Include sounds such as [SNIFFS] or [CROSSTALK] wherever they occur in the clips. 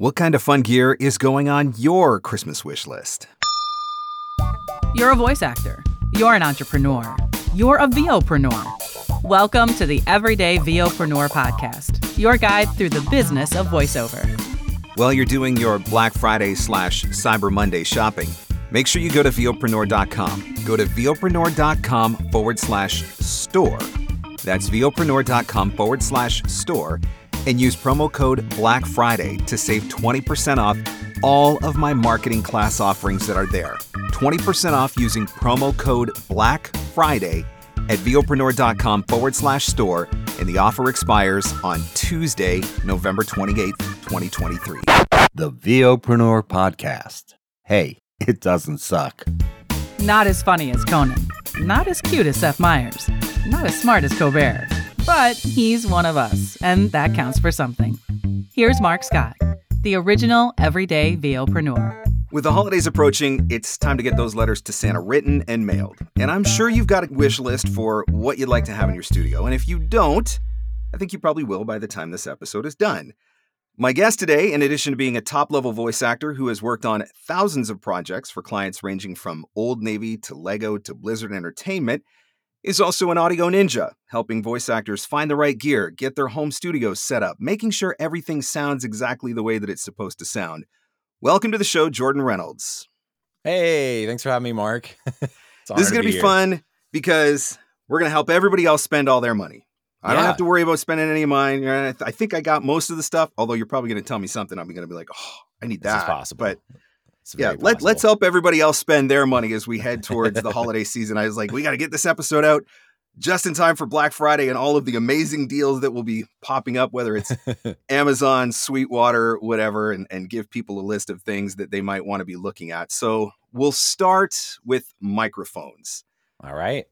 What kind of fun gear is going on your Christmas wish list? You're a voice actor. You're an entrepreneur. You're a VOpreneur. Welcome to the Everyday VOpreneur podcast, your guide through the business of voiceover. While you're doing your Black Friday slash Cyber Monday shopping, make sure you go to VOpreneur.com. Go to VOpreneur.com forward slash store. That's VOpreneur.com forward slash store and use promo code Black Friday to save 20% off all of my marketing class offerings that are there. 20% off using promo code Black Friday at VOpreneur.com forward slash store, and the offer expires on Tuesday, November 28th, 2023. The VOpreneur Podcast. Hey, [LAUGHS] it doesn't suck. Not as funny as Conan, not as cute as Seth Meyers, not as smart as Colbert, but he's one of us, and that counts for something. Here's Marc Scott, the original everyday VOpreneur. With the holidays approaching, it's time to get those letters to Santa written and mailed. And I'm sure you've got a wish list for what you'd like to have in your studio. And if you don't, I think you probably will by the time this episode is done. My guest today, in addition to being a top level voice actor who has worked on thousands of projects for clients ranging from Old Navy to Lego to Blizzard Entertainment, is also an audio ninja, helping voice actors find the right gear, get their home studios set up, making sure everything sounds exactly the way that it's supposed to sound. Welcome to the show, Jordan Reynolds. Hey, thanks for having me, Marc. [LAUGHS] this is going to be, be fun because we're going to help everybody else spend all their money. I yeah. don't have to worry about spending any of mine. I think I got most of the stuff, although you're probably going to tell me something. I'm going to be like, oh, I need that. This is possible. But yeah, let, let's help everybody else spend their money as we head towards the [LAUGHS] holiday season. I was like, we got to get this episode out just in time for Black Friday and all of the amazing deals that will be popping up, whether it's [LAUGHS] Amazon, Sweetwater, whatever, and, and give people a list of things that they might want to be looking at. So we'll start with microphones. All right.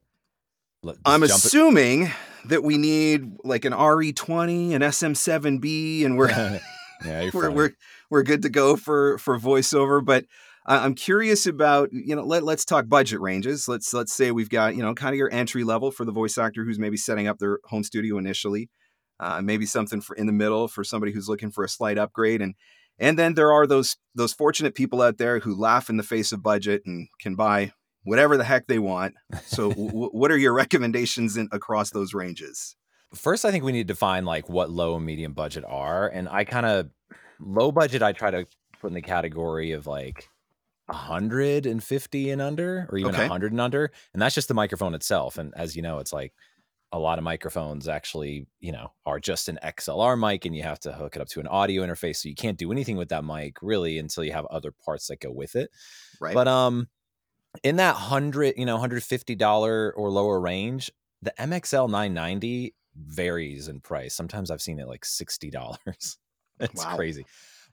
Let's I'm assuming it. that we need like an RE20, an SM7B, and we're [LAUGHS] yeah, [LAUGHS] we're, we're we're good to go for for voiceover. But I'm curious about you know let let's talk budget ranges. Let's let's say we've got you know kind of your entry level for the voice actor who's maybe setting up their home studio initially, uh, maybe something for in the middle for somebody who's looking for a slight upgrade, and and then there are those those fortunate people out there who laugh in the face of budget and can buy whatever the heck they want. So, [LAUGHS] w- what are your recommendations in, across those ranges? First, I think we need to define like what low and medium budget are, and I kind of low budget. I try to put in the category of like 150 and under or even okay. 100 and under and that's just the microphone itself and as you know it's like a lot of microphones actually you know are just an xlr mic and you have to hook it up to an audio interface so you can't do anything with that mic really until you have other parts that go with it right but um in that 100 you know 150 dollar or lower range the mxl 990 varies in price sometimes i've seen it like 60 dollars [LAUGHS] it's wow. crazy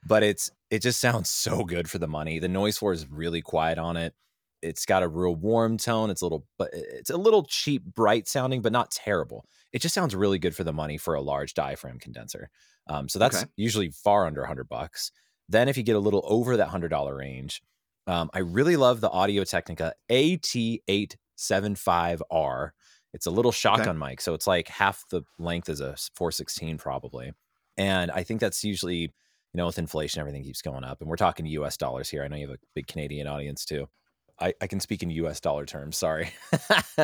but it's it just sounds so good for the money. The noise floor is really quiet on it. It's got a real warm tone. It's a little, but it's a little cheap, bright sounding, but not terrible. It just sounds really good for the money for a large diaphragm condenser. Um, so that's okay. usually far under a hundred bucks. Then if you get a little over that hundred dollar range, um, I really love the Audio Technica AT875R. It's a little shotgun okay. mic, so it's like half the length as a 416 probably. And I think that's usually you know, with inflation, everything keeps going up. And we're talking US dollars here. I know you have a big Canadian audience too. I, I can speak in US dollar terms, sorry.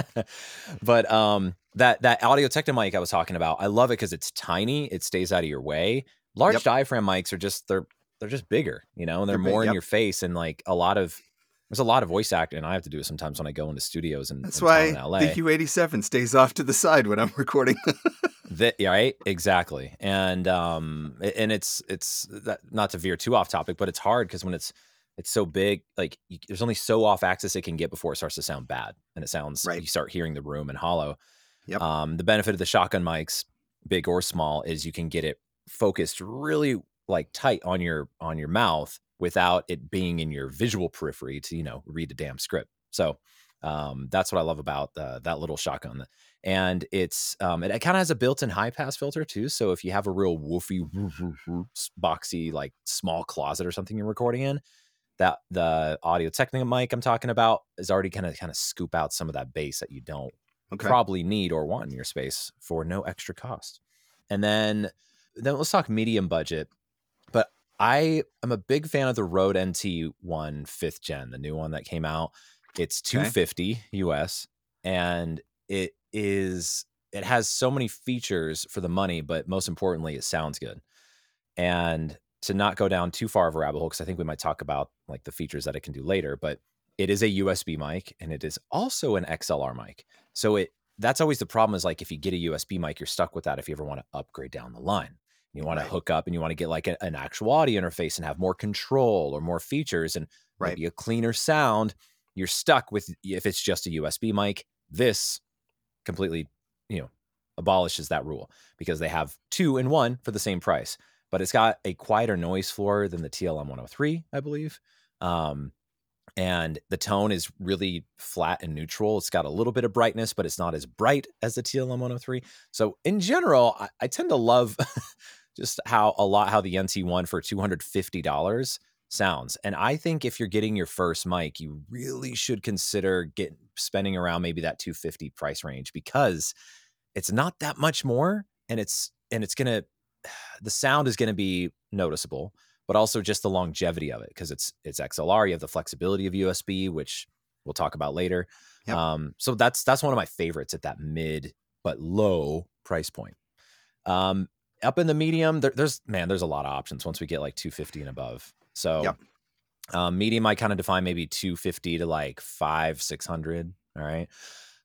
[LAUGHS] but um that that audio techno mic I was talking about, I love it because it's tiny, it stays out of your way. Large yep. diaphragm mics are just they're they're just bigger, you know, and they're, they're more big, in your face. And like a lot of there's a lot of voice acting, and I have to do it sometimes when I go into studios and that's why the U87 stays off to the side when I'm [LAUGHS] recording. that right, exactly, and um, and it's it's that, not to veer too off topic, but it's hard because when it's it's so big, like you, there's only so off axis it can get before it starts to sound bad, and it sounds right. you start hearing the room and hollow. Yep. Um, the benefit of the shotgun mics, big or small, is you can get it focused really like tight on your on your mouth without it being in your visual periphery to you know read a damn script. So um, that's what I love about uh, that little shotgun. And it's um, it, it kind of has a built-in high pass filter too. So if you have a real woofy, boxy like small closet or something you're recording in, that the Audio Technica mic I'm talking about is already kind of kind of scoop out some of that bass that you don't okay. probably need or want in your space for no extra cost. And then then let's talk medium budget I am a big fan of the Rode NT1 fifth gen, the new one that came out. It's 250 okay. US and it is it has so many features for the money, but most importantly, it sounds good. And to not go down too far of a rabbit hole, because I think we might talk about like the features that it can do later, but it is a USB mic and it is also an XLR mic. So it that's always the problem is like if you get a USB mic, you're stuck with that if you ever want to upgrade down the line. You want right. to hook up and you want to get like a, an actual audio interface and have more control or more features and right. maybe a cleaner sound. You're stuck with if it's just a USB mic. This completely, you know, abolishes that rule because they have two in one for the same price. But it's got a quieter noise floor than the TLM 103, I believe. Um, and the tone is really flat and neutral. It's got a little bit of brightness, but it's not as bright as the TLM 103. So in general, I, I tend to love [LAUGHS] just how a lot how the NT1 for $250 sounds. And I think if you're getting your first mic, you really should consider get spending around maybe that 250 price range because it's not that much more and it's and it's going [SIGHS] to the sound is going to be noticeable, but also just the longevity of it because it's it's XLR, you have the flexibility of USB which we'll talk about later. Yep. Um so that's that's one of my favorites at that mid but low price point. Um up in the medium, there, there's man, there's a lot of options once we get like 250 and above. So, yep. um, medium, I kind of define maybe 250 to like five, 600. All right.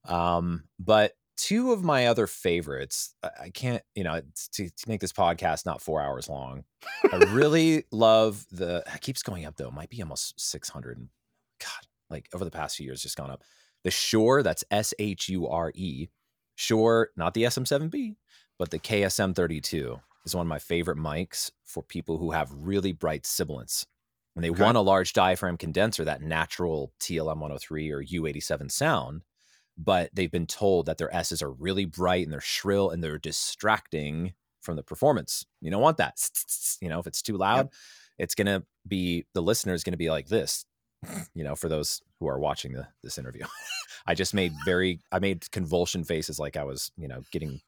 Um, but two of my other favorites, I can't, you know, to, to make this podcast not four hours long. I really [LAUGHS] love the, it keeps going up though. It might be almost 600. God, like over the past few years, just gone up. The Shure, that's S H U R E. Shure, not the SM7B, but the KSM 32 is one of my favorite mics for people who have really bright sibilants. When they okay. want a large diaphragm condenser, that natural TLM 103 or U87 sound, but they've been told that their S's are really bright and they're shrill and they're distracting from the performance. You don't want that. [LAUGHS] You know, if it's too loud, it's going to be the listener is going to be like this. [LAUGHS] You know, for those who are watching the, this interview, [LAUGHS] I just made very, I made convulsion faces like I was, you know, getting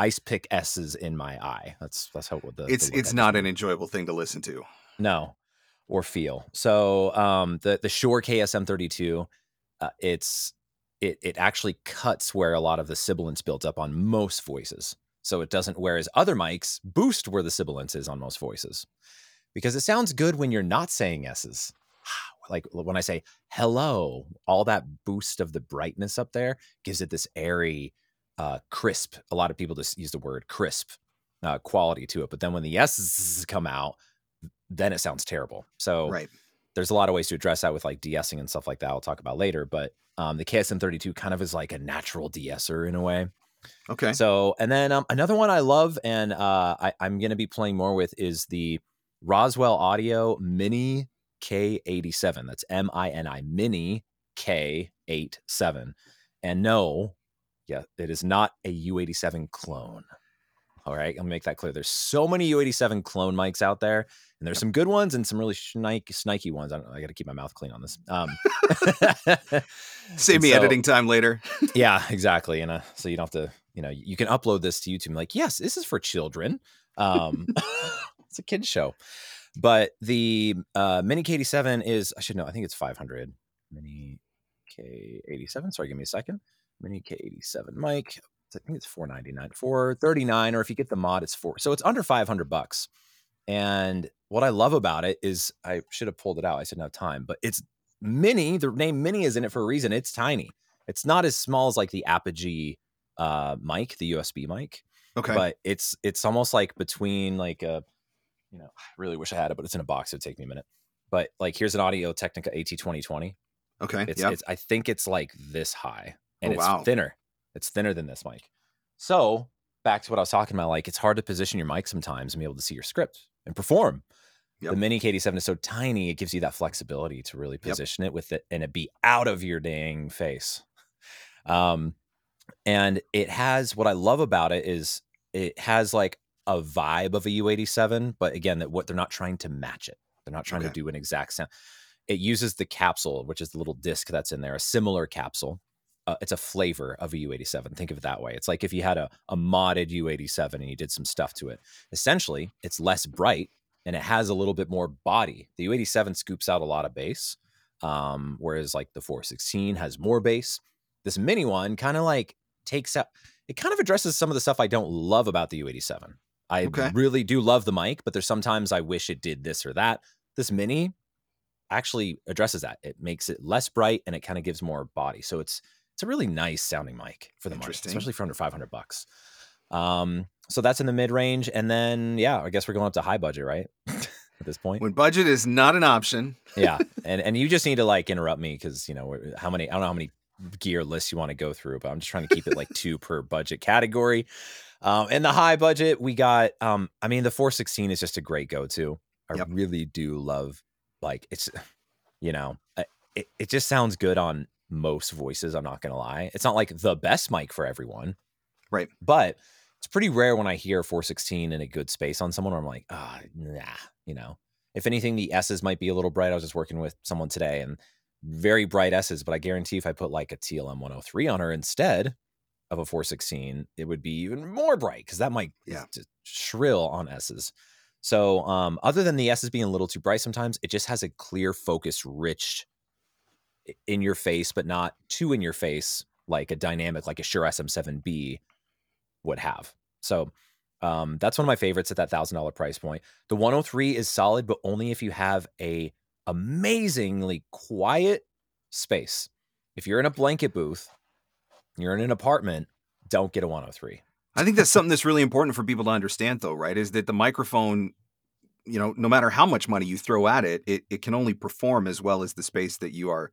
ice pick S's in my eye. That's that's how the it's the it's not an enjoyable thing to listen to. No, or feel. So um, the the Shure KSM thirty two, uh, it's it it actually cuts where a lot of the sibilance built up on most voices. So it doesn't. Whereas other mics boost where the sibilance is on most voices, because it sounds good when you're not saying S's. [SIGHS] Like when I say hello, all that boost of the brightness up there gives it this airy uh, crisp. A lot of people just use the word crisp uh, quality to it, but then when the S's come out, then it sounds terrible. So right. there's a lot of ways to address that with like de-essing and stuff like that. I'll talk about later, but um, the KSM32 kind of is like a natural de-esser in a way. Okay. So and then um, another one I love and uh, I, I'm going to be playing more with is the Roswell Audio Mini K87. That's M I N I Mini K87. And no, yeah, it is not a U87 clone. All right, I'll make that clear. There's so many U87 clone mics out there, and there's some good ones and some really snike, snaky ones. I, I got to keep my mouth clean on this. Um, [LAUGHS] [LAUGHS] Save me so, editing time later. [LAUGHS] yeah, exactly. And uh, so you don't have to, you know, you can upload this to YouTube. Like, yes, this is for children. Um, it's a kids show. But the uh, Mini K87 is, I should know, I think it's 500. Mini K87. Sorry, give me a second. Mini K87 mic. I think it's 499, 439, or if you get the mod, it's four. So it's under 500 bucks. And what I love about it is I should have pulled it out. I didn't have time, but it's mini. The name mini is in it for a reason. It's tiny. It's not as small as like the Apogee uh, mic, the USB mic. Okay. But it's it's almost like between like a, you know, I really wish I had it, but it's in a box. It would take me a minute. But like here's an Audio Technica AT2020. Okay. It's, yep. it's I think it's like this high and oh, it's wow. thinner. It's thinner than this mic. So back to what I was talking about, like it's hard to position your mic sometimes and be able to see your script and perform. Yep. The Mini K87 is so tiny, it gives you that flexibility to really position yep. it with it and it be out of your dang face. [LAUGHS] Um, and it has what I love about it is it has like a vibe of a U87, but again, that what they're not trying to match it. They're not trying okay. to do an exact sound. It uses the capsule, which is the little disc that's in there, a similar capsule uh, it's a flavor of a U87. Think of it that way. It's like if you had a, a modded U87 and you did some stuff to it. Essentially, it's less bright, and it has a little bit more body. The U87 scoops out a lot of bass, um, whereas like the 416 has more bass. This mini one kind of like takes out, it kind of addresses some of the stuff I don't love about the U87. I okay. really do love the mic, but there's sometimes I wish it did this or that. This mini actually addresses that. It makes it less bright and it kind of gives more body. So it's it's a really nice sounding mic for the money, especially for under 500 bucks. Um, so that's in the mid range, and then yeah, I guess we're going up to high budget, right? [LAUGHS] At this point, when budget is not an option. yeah, [LAUGHS] and and you just need to like interrupt me because you know how many I don't know how many gear lists you want to go through, but I'm just trying to keep it like two [LAUGHS] per budget category. Um, in the high budget, we got um, I mean the 416 is just a great go to. I yep. really do love like it's you know it, it just sounds good on most voices. I'm not gonna lie. It's not like the best mic for everyone, right? But it's pretty rare when I hear 416 in a good space on someone where I'm like, ah, oh, nah, you know. If anything, the S's might be a little bright. I was just working with someone today and very bright S's, but I guarantee if I put like a TLM 103 on her instead of a 416, it would be even more bright because that might yeah. shrill on S's. So, um, other than the S's being a little too bright sometimes, it just has a clear, focused, rich in your face, but not too in your face like a dynamic, like a Shure SM7B would have. So um, that's one of my favorites at that thousand dollar price point. The 103 is solid, but only if you have a amazingly quiet space. If you're in a blanket booth, you're in an apartment, don't get a 103. I think that's something that's really important for people to understand, though, right? Is that the microphone, you know, no matter how much money you throw at it, it, it can only perform as well as the space that you are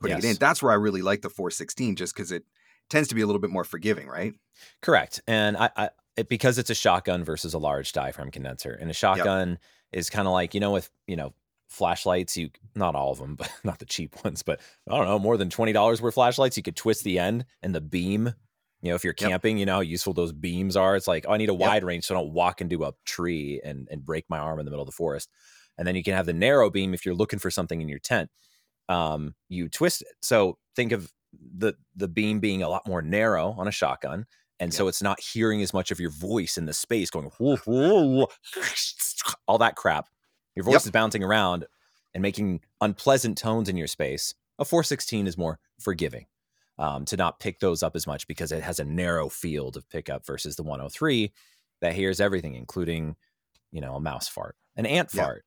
putting yes. it in. That's where I really like the 416, just because it tends to be a little bit more forgiving, right? Correct. And I, I it, because it's a shotgun versus a large diaphragm condenser, and a shotgun yep. is kind of like you know with you know flashlights you not all of them [LAUGHS] but not the cheap ones but i don't know more than $20 worth flashlights you could twist the end and the beam you know if you're camping yep. you know how useful those beams are it's like oh, i need a yep. wide range so i don't walk into a tree and and break my arm in the middle of the forest and then you can have the narrow beam if you're looking for something in your tent um, you twist it. So think of the the beam being a lot more narrow on a shotgun and so it's not hearing as much of your voice in the space going all that crap. Your voice yep. is bouncing around and making unpleasant tones in your space. A 416 is more forgiving um, to not pick those up as much because it has a narrow field of pickup versus the 103 that hears everything including you know a mouse fart an ant fart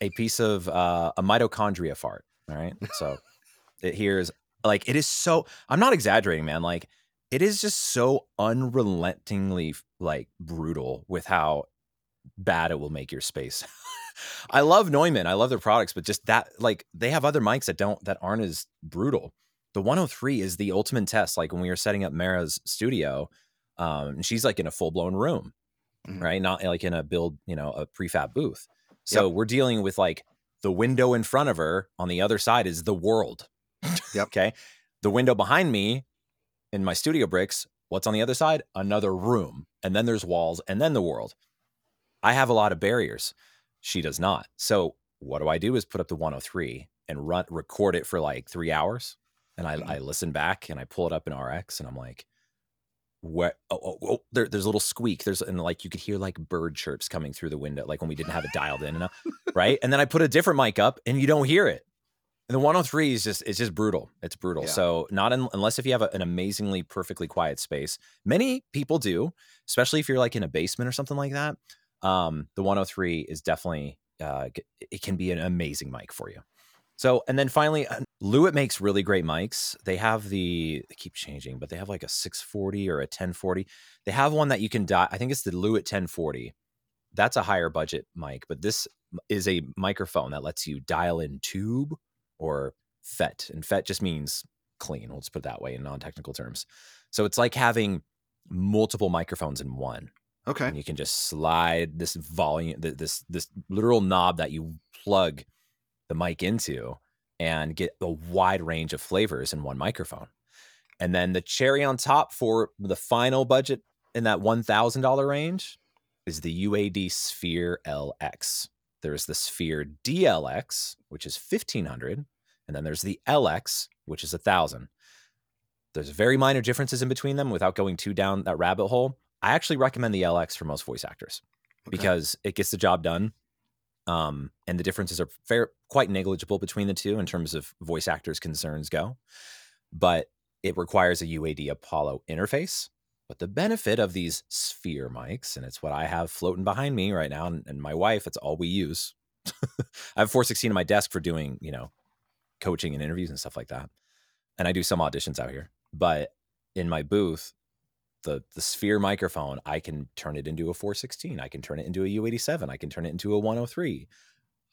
a piece of uh, a mitochondria fart all right so it hears like it is so I'm not exaggerating, man. Like it is just so unrelentingly like brutal with how bad it will make your space. [LAUGHS] I love Neumann. I love their products, but just that like they have other mics that don't that aren't as brutal. The 103 is the ultimate test. Like when we were setting up Mara's studio, um, she's like in a full blown room, mm-hmm. right? Not like in a build, you know, a prefab booth. So yep. we're dealing with like the window in front of her on the other side is the world. Yep. [LAUGHS] okay. The window behind me in my studio bricks, what's on the other side? Another room. And then there's walls and then the world. I have a lot of barriers. She does not. So what do I do is put up the 103 and run record it for like three hours. And I, mm-hmm. I listen back and I pull it up in RX and I'm like, what oh, oh, oh, there, there's a little squeak there's and like you could hear like bird chirps coming through the window like when we didn't have it dialed in enough right and then i put a different mic up and you don't hear it and the 103 is just it's just brutal. It's brutal. Yeah. So not in, unless if you have a, an amazingly perfectly quiet space. Many people do, especially if you're like in a basement or something like that. Um, the 103 is definitely uh, it can be an amazing mic for you. So and then finally, uh, Lewitt makes really great mics. They have the they keep changing, but they have like a 640 or a 1040. They have one that you can die. I think it's the Lewitt 1040. That's a higher budget mic, but this is a microphone that lets you dial in tube or FET. And FET just means clean. Let's put it that way in non technical terms. So it's like having multiple microphones in one. Okay. And you can just slide this volume, this this literal knob that you plug the mic into, and get a wide range of flavors in one microphone. And then the cherry on top for the final budget in that one thousand dollar range is the UAD Sphere LX. There's the Sphere DLX, which is 1500, and then there's the LX, which is 1000. There's very minor differences in between them without going too down that rabbit hole. I actually recommend the LX for most voice actors okay. because it gets the job done Um, and the differences are fair, quite negligible between the two in terms of voice actors' concerns go. But it requires a UAD Apollo interface. But the benefit of these sphere mics, and it's what I have floating behind me right now, and, and my wife, it's all we use. [LAUGHS] I have 416 on my desk for doing, you know, coaching and interviews and stuff like that. And I do some auditions out here. But in my booth, the the sphere microphone, I can turn it into a 416. I can turn it into a U87. I can turn it into a 103.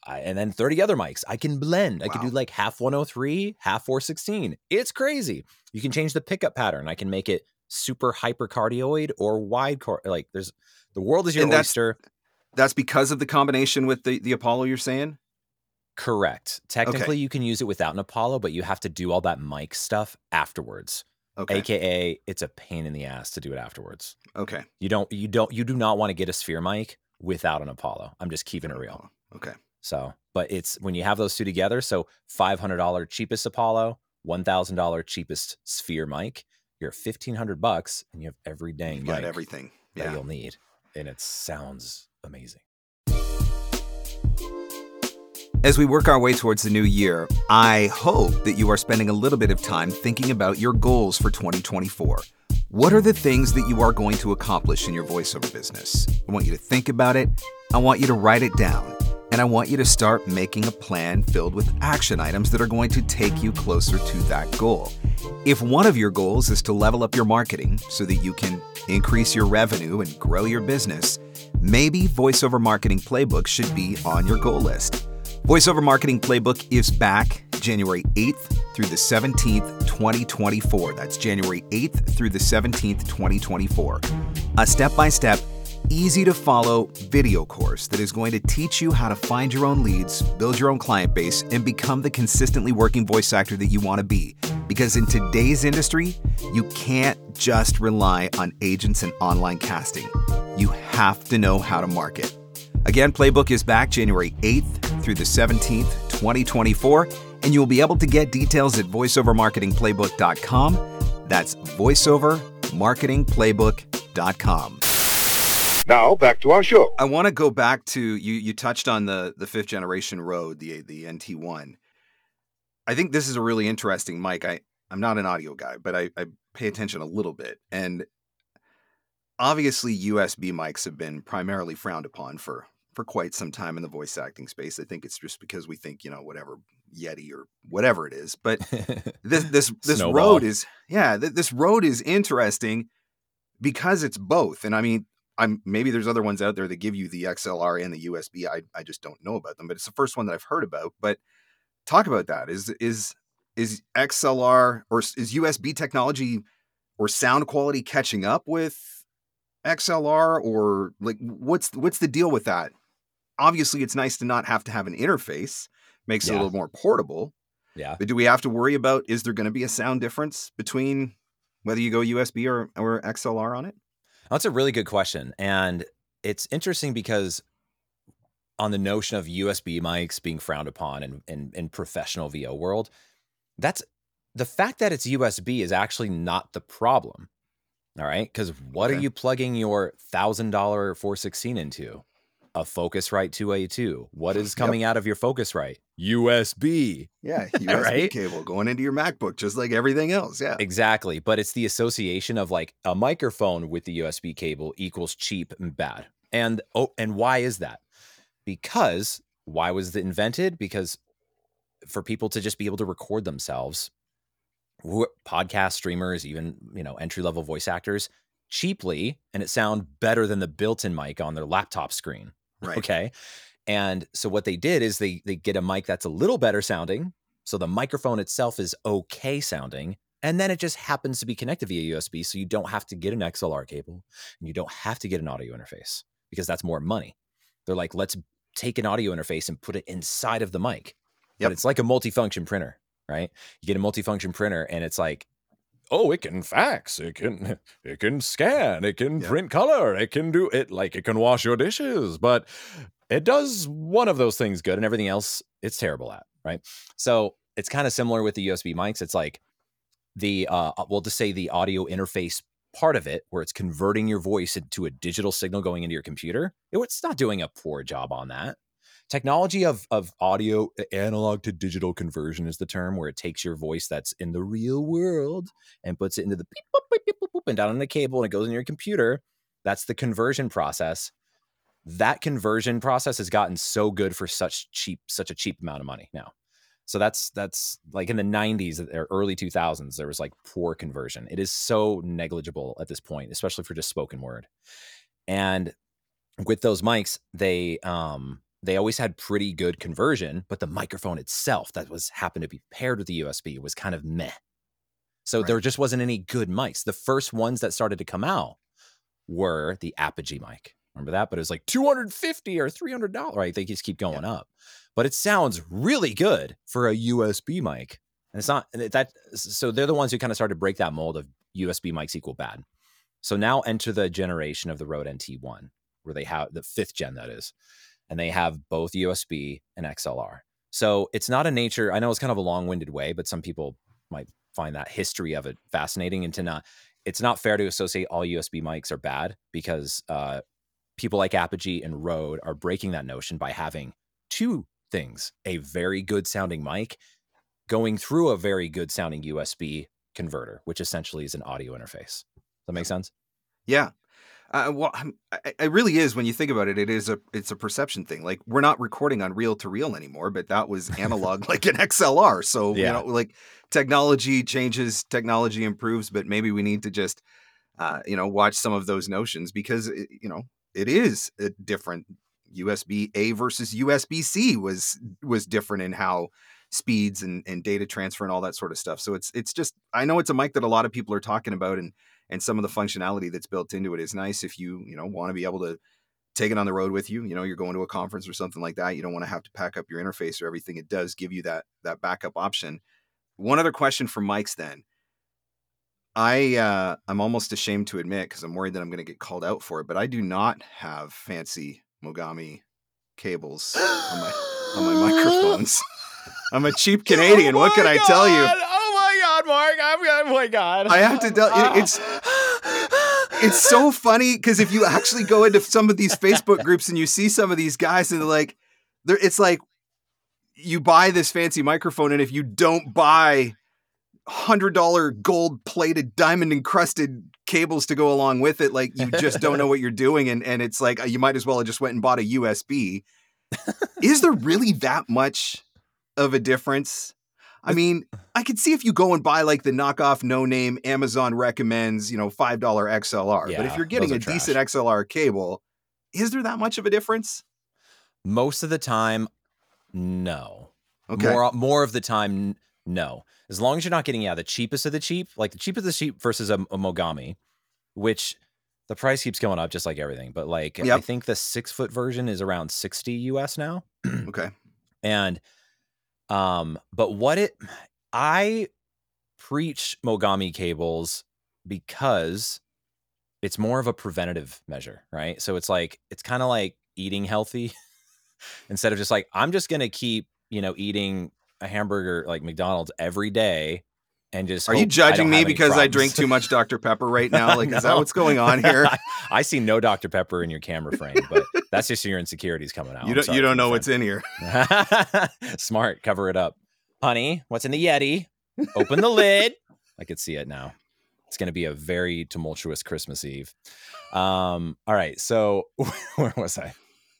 I, and then 30 other mics. I can blend. Wow. I can do like half 103, half 416. It's crazy. You can change the pickup pattern. I can make it super hypercardioid or wide car- like there's the world is your and oyster. That's, that's because of the combination with the the Apollo you're saying? Correct. Technically okay. you can use it without an Apollo, but you have to do all that mic stuff afterwards. Okay. AKA it's a pain in the ass to do it afterwards. Okay. You don't you don't you do not want to get a sphere mic without an Apollo. I'm just keeping it real. Oh, okay. So, but it's when you have those two together, so $500 cheapest Apollo, $1,000 cheapest sphere mic, you're 1500 bucks and you have every dang you got everything that you'll need and it sounds amazing. As we work our way towards the new year, I hope that you are spending a little bit of time thinking about your goals for 2024. What are the things that you are going to accomplish in your voiceover business? I want you to think about it. I want you to write it down. And I want you to start making a plan filled with action items that are going to take you closer to that goal. If one of your goals is to level up your marketing so that you can increase your revenue and grow your business, maybe VoiceOver Marketing Playbook should be on your goal list. VoiceOver Marketing Playbook is back January 8th through the 17th, 2024. That's January 8th through the 17th, 2024. A step by step, easy to follow video course that is going to teach you how to find your own leads, build your own client base, and become the consistently working voice actor that you want to be. Because in today's industry, you can't just rely on agents and online casting. You have to know how to market. Again, Playbook is back January 8th through the 17th, 2024, and you'll be able to get details at voiceovermarketingplaybook.com. That's voiceovermarketingplaybook.com. Now back to our show. I want to go back to you. You touched on the the fifth generation Rode, the the NT1. I think this is a really interesting mic. I I'm not an audio guy, but I, I pay attention a little bit, and obviously USB mics have been primarily frowned upon for for quite some time in the voice acting space. I think it's just because we think, you know, whatever Yeti or whatever it is. But [LAUGHS] this this this Rode is yeah, th- this Rode is interesting because it's both. And I mean, I'm maybe there's other ones out there that give you the XLR and the USB. I I just don't know about them, but it's the first one that I've heard about. But talk about that. Is is is XLR or is USB technology or sound quality catching up with XLR or like what's what's the deal with that? Obviously it's nice to not have to have an interface makes yeah. it a little more portable yeah but do we have to worry about is there going to be a sound difference between whether you go usb or, or xlr on it that's a really good question and it's interesting because on the notion of usb mics being frowned upon in, in, in professional vo world that's the fact that it's usb is actually not the problem all right because what okay. are you plugging your thousand dollar 416 into a Focusrite 2i2. What is coming yep. out of your Focusrite? USB. Yeah, [LAUGHS] USB right? cable going into your MacBook, just like everything else. Yeah, exactly. But it's the association of like a microphone with the USB cable equals cheap and bad. And oh, and why is that? Because why was it invented? Because for people to just be able to record themselves, podcast streamers, even you know entry level voice actors, cheaply, and it sound better than the built-in mic on their laptop screen Right. Okay. And so what they did is they they get a mic that's a little better sounding. So the microphone itself is okay sounding. And then it just happens to be connected via USB. So you don't have to get an XLR cable and you don't have to get an audio interface because that's more money. They're like, let's take an audio interface and put it inside of the mic. Yep. But it's like a multifunction printer, right? You get a multifunction printer and it's like oh it can fax it can [LAUGHS] it can scan it can print color it can do it like it can wash your dishes but it does one of those things good and everything else it's terrible at right? So it's kind of similar with the usb mics it's like the uh we'll just say the audio interface part of it where it's converting your voice into a digital signal going into your computer it's not doing a poor job on that technology of of audio analog to digital conversion is the term where it takes your voice that's in the real world and puts it into the beep, boop, beep, beep, boop, and down on the cable and it goes in your computer. That's the conversion process. That conversion process has gotten so good for such cheap, such a cheap amount of money now. So that's that's like in the 90s or early 2000s, there was like poor conversion. It is so negligible at this point, especially for just spoken word. And with those mics, they um they always had pretty good conversion, but the microphone itself that was happened to be paired with the USB was kind of meh. So right. there just wasn't any good mics. The first ones that started to come out were the Apogee mic. Remember that? But it was like 250 or $300. Right? They just keep going yeah. up but it sounds really good for a USB mic. And it's not that. So they're the ones who kind of started to break that mold of USB mics equal bad. So now enter the generation of the Rode NT1, where they have the fifth gen that is, and they have both USB and XLR. So it's not a nature. I know it's kind of a long-winded way, but some people might find that history of it fascinating. And to not, it's not fair to associate all USB mics are bad because uh, people like Apogee and Rode are breaking that notion by having two things a very good sounding mic going through a very good sounding USB converter, which essentially is an audio interface. Does that make sense? Yeah. Uh, well, it really is when you think about it. It is a it's a perception thing. Like we're not recording on reel to reel anymore, but that was [LAUGHS] analog, like an XLR. So yeah. you know, like technology changes, technology improves, but maybe we need to just uh, you know watch some of those notions because it, you know it is a different USB A versus USB C was was different in how speeds and, and data transfer and all that sort of stuff. So it's it's just I know it's a mic that a lot of people are talking about and and some of the functionality that's built into it is nice if you you know want to be able to take it on the road with you. You know, you're going to a conference or something like that. You don't want to have to pack up your interface or everything. It does give you that that backup option. One other question for mics then. I uh, I'm almost ashamed to admit because I'm worried that I'm going to get called out for it, but I do not have fancy Mogami cables on my on my [GASPS] microphones. I'm a cheap [LAUGHS] Canadian. Oh what can. I tell you? God, Marc! I'm, oh my God! I have to tell you, it's it's so funny because if you actually go into some of these Facebook groups and you see some of these guys and they're like, they're, it's like you buy this fancy microphone and if you don't buy hundred dollar gold plated diamond encrusted cables to go along with it like you just don't know what you're doing and and it's like uh, you might as well have just went and bought a USB is there really that much of a difference I mean I could see if you go and buy like the knockoff no name Amazon recommends you know $5 XLR yeah, but if you're getting a trash. decent XLR cable is there that much of a difference most of the time no okay more more of the time no as long as you're not getting yeah the cheapest of the cheap, like the cheapest of the cheap versus a, a Mogami, which the price keeps going up just like everything. But like yep. I think the six foot version is around sixty US now. okay, [CLEARS THROAT] and um, but what it I preach Mogami cables because it's more of a preventative measure, right? So it's like it's kind of like eating healthy [LAUGHS] instead of just like I'm just gonna keep you know eating a hamburger like McDonald's every day and just are you judging me because I drink too much [LAUGHS] Dr Pepper right now? Like, [LAUGHS] no. is that what's going on [LAUGHS] here? I, I, see no Dr Pepper in your camera frame, but that's just your insecurities coming out. You don't, you don't know what's in here. Smart, cover it up, honey. What's in the Yeti? Open the lid. I could see it now. It's going to be a very tumultuous Christmas Eve. Um, all right, so where was I?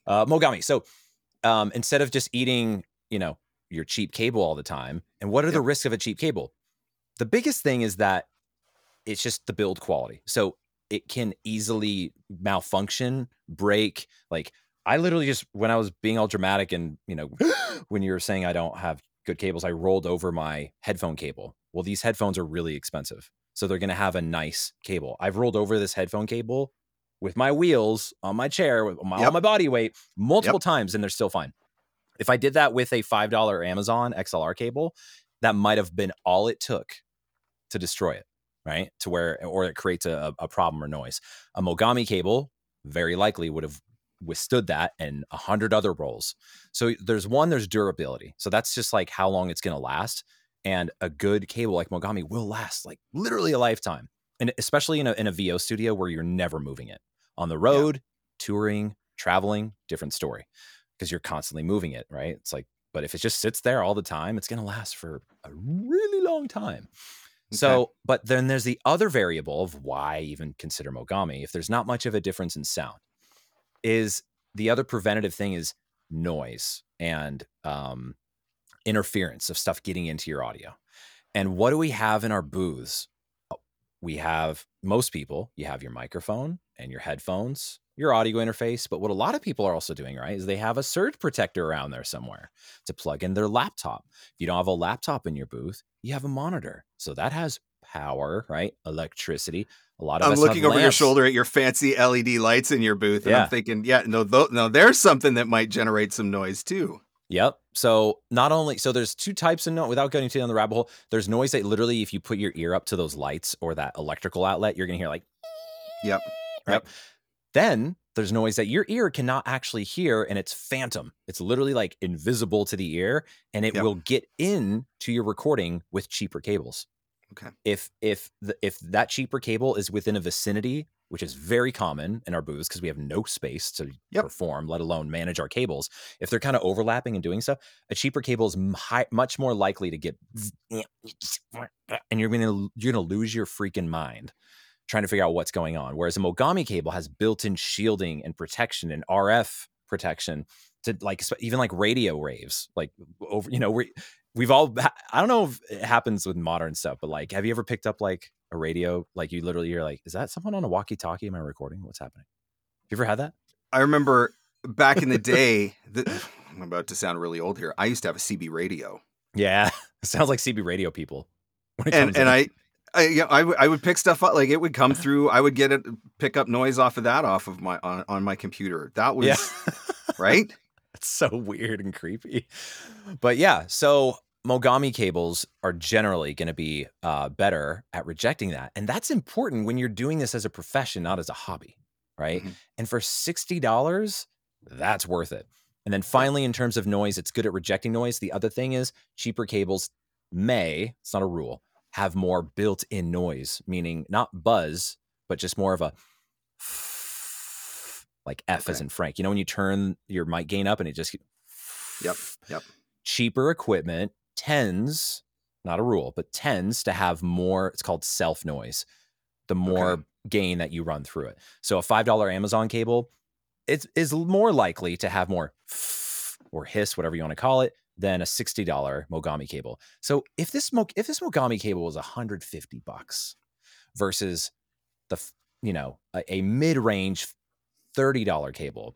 Uh, Mogami. So um, instead of just eating, you know, your cheap cable all the time. And what are yep. the risks of a cheap cable? The biggest thing is that it's just the build quality. So it can easily malfunction, break. Like I literally just when I was being all dramatic and you know [GASPS] when you were saying I don't have good cables, I rolled over my headphone cable. Well, these headphones are really expensive. So they're going to have a nice cable. I've rolled over this headphone cable with my wheels on my chair with my, yep. all my body weight multiple yep. times and they're still fine. If I did that with a $5 Amazon XLR cable, that might have been all it took to destroy it, right? To where, or it creates a, a problem or noise. A Mogami cable very likely would have withstood that and a hundred other rolls. So there's one, there's durability. So that's just like how long it's going to last. And a good cable like Mogami will last like literally a lifetime. And especially in a, in a VO studio where you're never moving it on the road, yeah. touring, traveling, different story because you're constantly moving it, right? It's like, but if it just sits there all the time, it's going to last for a really long time. So, but then there's the other variable of why even consider Mogami. If there's not much of a difference in sound, is the other preventative thing is noise and um, interference of stuff getting into your audio. And what do we have in our booths? Oh, we have most people, you have your microphone and your headphones, your audio interface. But what a lot of people are also doing, right, is they have a surge protector around there somewhere to plug in their laptop. If you don't have a laptop in your booth, you have a monitor. So that has power, right? Electricity. A lot of I'm looking over lamps. your shoulder at your fancy LED lights in your booth, and yeah. I'm thinking, yeah, no, th- no, there's something that might generate some noise too. Yep. So not only so there's two types of noise without getting too down the rabbit hole. There's noise that literally, if you put your ear up to those lights or that electrical outlet, you're gonna hear like. Yep. Right. Yep. Then there's noise that your ear cannot actually hear, and it's phantom. It's literally like invisible to the ear, and it yep. will get in to your recording with cheaper cables. Okay. If if the, if that cheaper cable is within a vicinity, which is very common in our booths because we have no space to yep. perform, let alone manage our cables. If they're kind of overlapping and doing stuff, a cheaper cable is high, much more likely to get, and you're gonna you're gonna lose your freaking mind trying to figure out what's going on. Whereas a Mogami cable has built-in shielding and protection and RF protection to like even like radio waves, like over you know we we've all I don't know if it happens with modern stuff, but like have you ever picked up like a radio like you literally you're like is that someone on a walkie-talkie? Am I recording? What's happening? Have you ever had that? I remember back in the day. The, [SIGHS] I'm about to sound really old here. I used to have a CB radio. Yeah, it [LAUGHS] sounds like CB radio people. And and I I, yeah, I, w- I would pick stuff up like it would come through. I would get it, pick up noise off of that off of my on, on my computer. That was yeah. [LAUGHS] right. [LAUGHS] It's so weird and creepy, but yeah. So Mogami cables are generally going to be uh, better at rejecting that, and that's important when you're doing this as a profession, not as a hobby, right? Mm-hmm. And for sixty dollars, that's worth it. And then finally, in terms of noise, it's good at rejecting noise. The other thing is cheaper cables may, it's not a rule, have more built-in noise, meaning not buzz, but just more of a [LAUGHS] like F okay. as in Frank. You know when you turn your mic gain up and it just Yep. Yep. Cheaper equipment tends, not a rule, but tends to have more, it's called self noise. The more okay. gain that you run through it. So a $5 Amazon cable, it is more likely to have more [LAUGHS] or hiss, whatever you want to call it, than a $60 Mogami cable. So if this if this Mogami cable was 150 bucks versus the you know a, a mid-range $30 cable,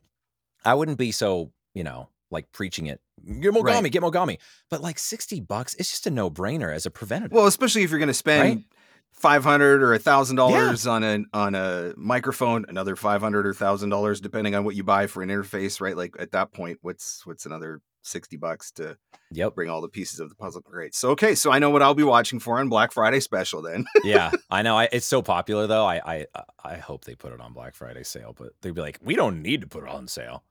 I wouldn't be so, you know, like preaching it. Get Mogami, right. get Mogami. But like 60 bucks, it's just a no-brainer as a preventative. Well, especially if you're going to spend right? five hundred or a thousand dollars on a on a microphone, another five hundred or thousand dollars depending on what you buy for an interface, right? Like at that point, what's what's another 60 bucks to yep. bring all the pieces of the puzzle. Great. So, okay. So I know what I'll be watching for on Black Friday special then. [LAUGHS] yeah, I know. I, it's so popular though. I, I, I hope they put it on Black Friday sale, but they'd be like, we don't need to put it on sale.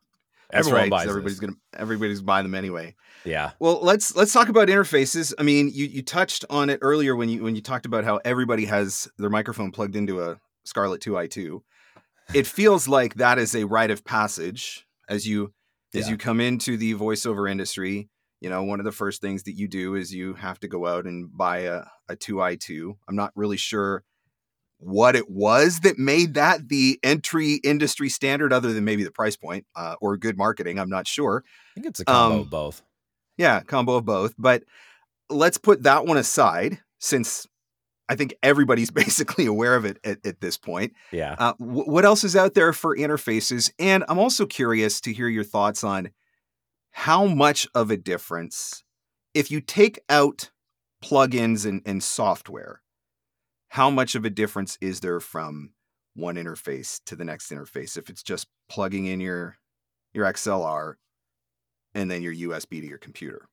Everyone right, buys everybody's this. gonna everybody's buying them anyway. Yeah. Well, let's let's talk about interfaces. I mean, you you touched on it earlier when you when you talked about how everybody has their microphone plugged into a Scarlett 2i2. It feels like that is a rite of passage as you yeah. as you come into the voiceover industry you know one of the first things that you do is you have to go out and buy a, a 2i2 i'm not really sure what it was that made that the entry industry standard other than maybe the price point uh, or good marketing i'm not sure. I think it's a combo um, of both. yeah combo of both but let's put that one aside since I think everybody's [LAUGHS] basically aware of it at, at this point. Yeah. Uh, w- what else is out there for interfaces? And I'm also curious to hear your thoughts on how much of a difference, if you take out plugins and, and software, how much of a difference is there from one interface to the next interface? If it's just plugging in your your XLR and then your USB to your computer.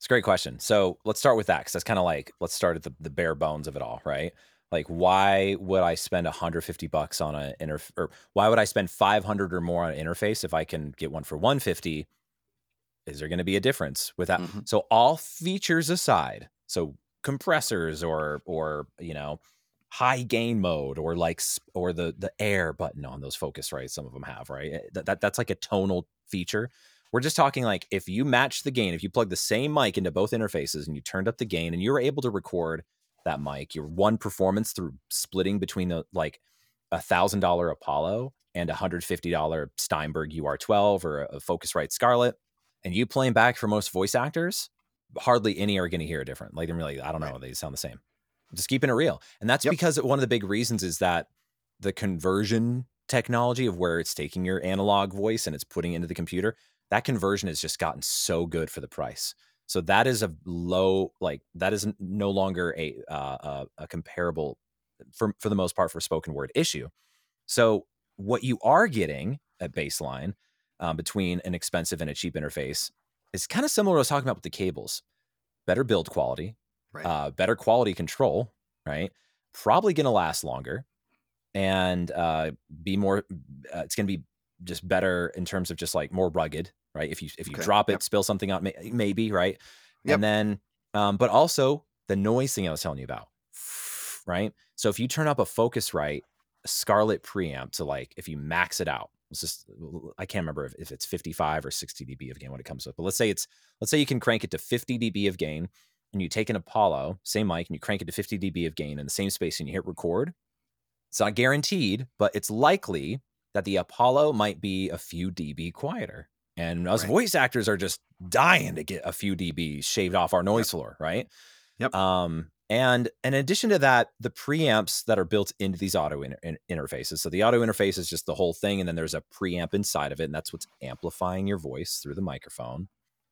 It's a great question. So let's start with that because that's kind of like let's start at the, the bare bones of it all, right? Like, why would I spend 150 bucks on an inter or why would I spend 500 or more on an interface if I can get one for 150? Is there going to be a difference with that? Mm-hmm. So all features aside, so compressors or or you know high gain mode or like or the the air button on those focus Focusrite some of them have right eh, that, that that's like a tonal feature We're just talking like if you match the gain, if you plug the same mic into both interfaces and you turned up the gain and you were able to record that mic, your one performance through splitting between the like a thousand dollar Apollo and a hundred fifty dollar Steinberg UR12 or a Focusrite Scarlett, and you playing back for most voice actors, hardly any are going to hear it different. Like they're really, I don't know, right. they sound the same. Just keeping it real, and that's yep. because one of the big reasons is that the conversion technology of where it's taking your analog voice and it's putting it into the computer, that conversion has just gotten so good for the price. So that is a low, like that is no longer a uh, a, a comparable for for the most part for spoken word issue. So what you are getting at baseline um, between an expensive and a cheap interface is kind of similar to what I was talking about with the cables. Better build quality, right. uh, better quality control, right? Probably going to last longer and uh, be more. Uh, it's going to be just better in terms of just like more rugged, right? If you if you okay. drop it, yep. spill something out, may, maybe right, yep. and then um, but also the noise thing I was telling you about, [SNIFFS] right? So if you turn up a Focusrite Scarlett preamp to like if you max it out, it's just I can't remember if, if it's 55 or 60 dB of gain when it comes it, but let's say it's let's say you can crank it to 50 dB of gain, and you take an Apollo, same mic, and you crank it to 50 dB of gain in the same space, and you hit record. It's not guaranteed, but it's likely that the Apollo might be a few dB quieter. And us right. voice actors are just dying to get a few dB shaved off our noise yep. floor, right? Yep. Um, and in addition to that, the preamps that are built into these auto inter- interfaces. So the audio interface is just the whole thing, and then there's a preamp inside of it, and that's what's amplifying your voice through the microphone.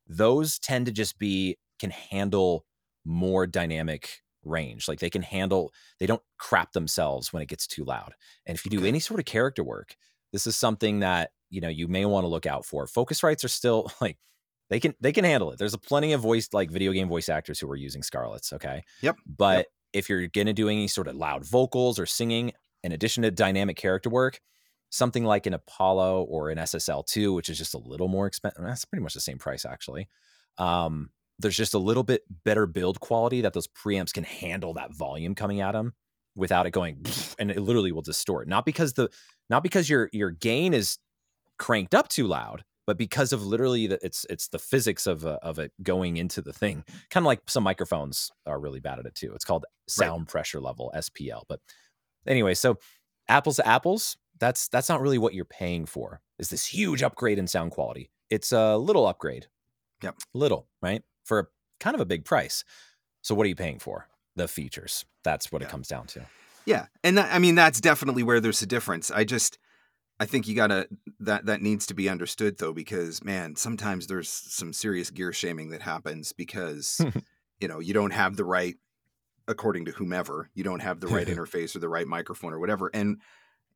Those tend to just be can handle more dynamic range. Like they can handle, they don't crap themselves when it gets too loud. And if you do okay. any sort of character work, this is something that you know you may want to look out for. Focusrites are still [LAUGHS] like they can they can handle it. There's a plenty of voice like video game voice actors who are using Scarletts. Okay. Yep. But yep. if you're gonna do any sort of loud vocals or singing, in addition to dynamic character work, something like an Apollo or an SSL2, which is just a little more expensive. That's pretty much the same price actually. Um, there's just a little bit better build quality that those preamps can handle that volume coming at them without it going [LAUGHS] and it literally will distort. Not because the not because your your gain is cranked up too loud, but because of literally the, it's it's the physics of uh, of it going into the thing. Kind of like some microphones are really bad at it too. It's called sound right. pressure level SPL. But anyway, so apples to apples, that's that's not really what you're paying for. Is this huge upgrade in sound quality? It's a little upgrade. Yep. Little, right? For a, kind of a big price. So what are you paying for? The features. That's what yeah. it comes down to. Yeah. And that, I mean that's definitely where there's a difference. I just I think you gotta that that needs to be understood though, because man, sometimes there's some serious gear shaming that happens because [LAUGHS] you know you don't have the right, according to whomever, you don't have the right [LAUGHS] interface or the right microphone or whatever, and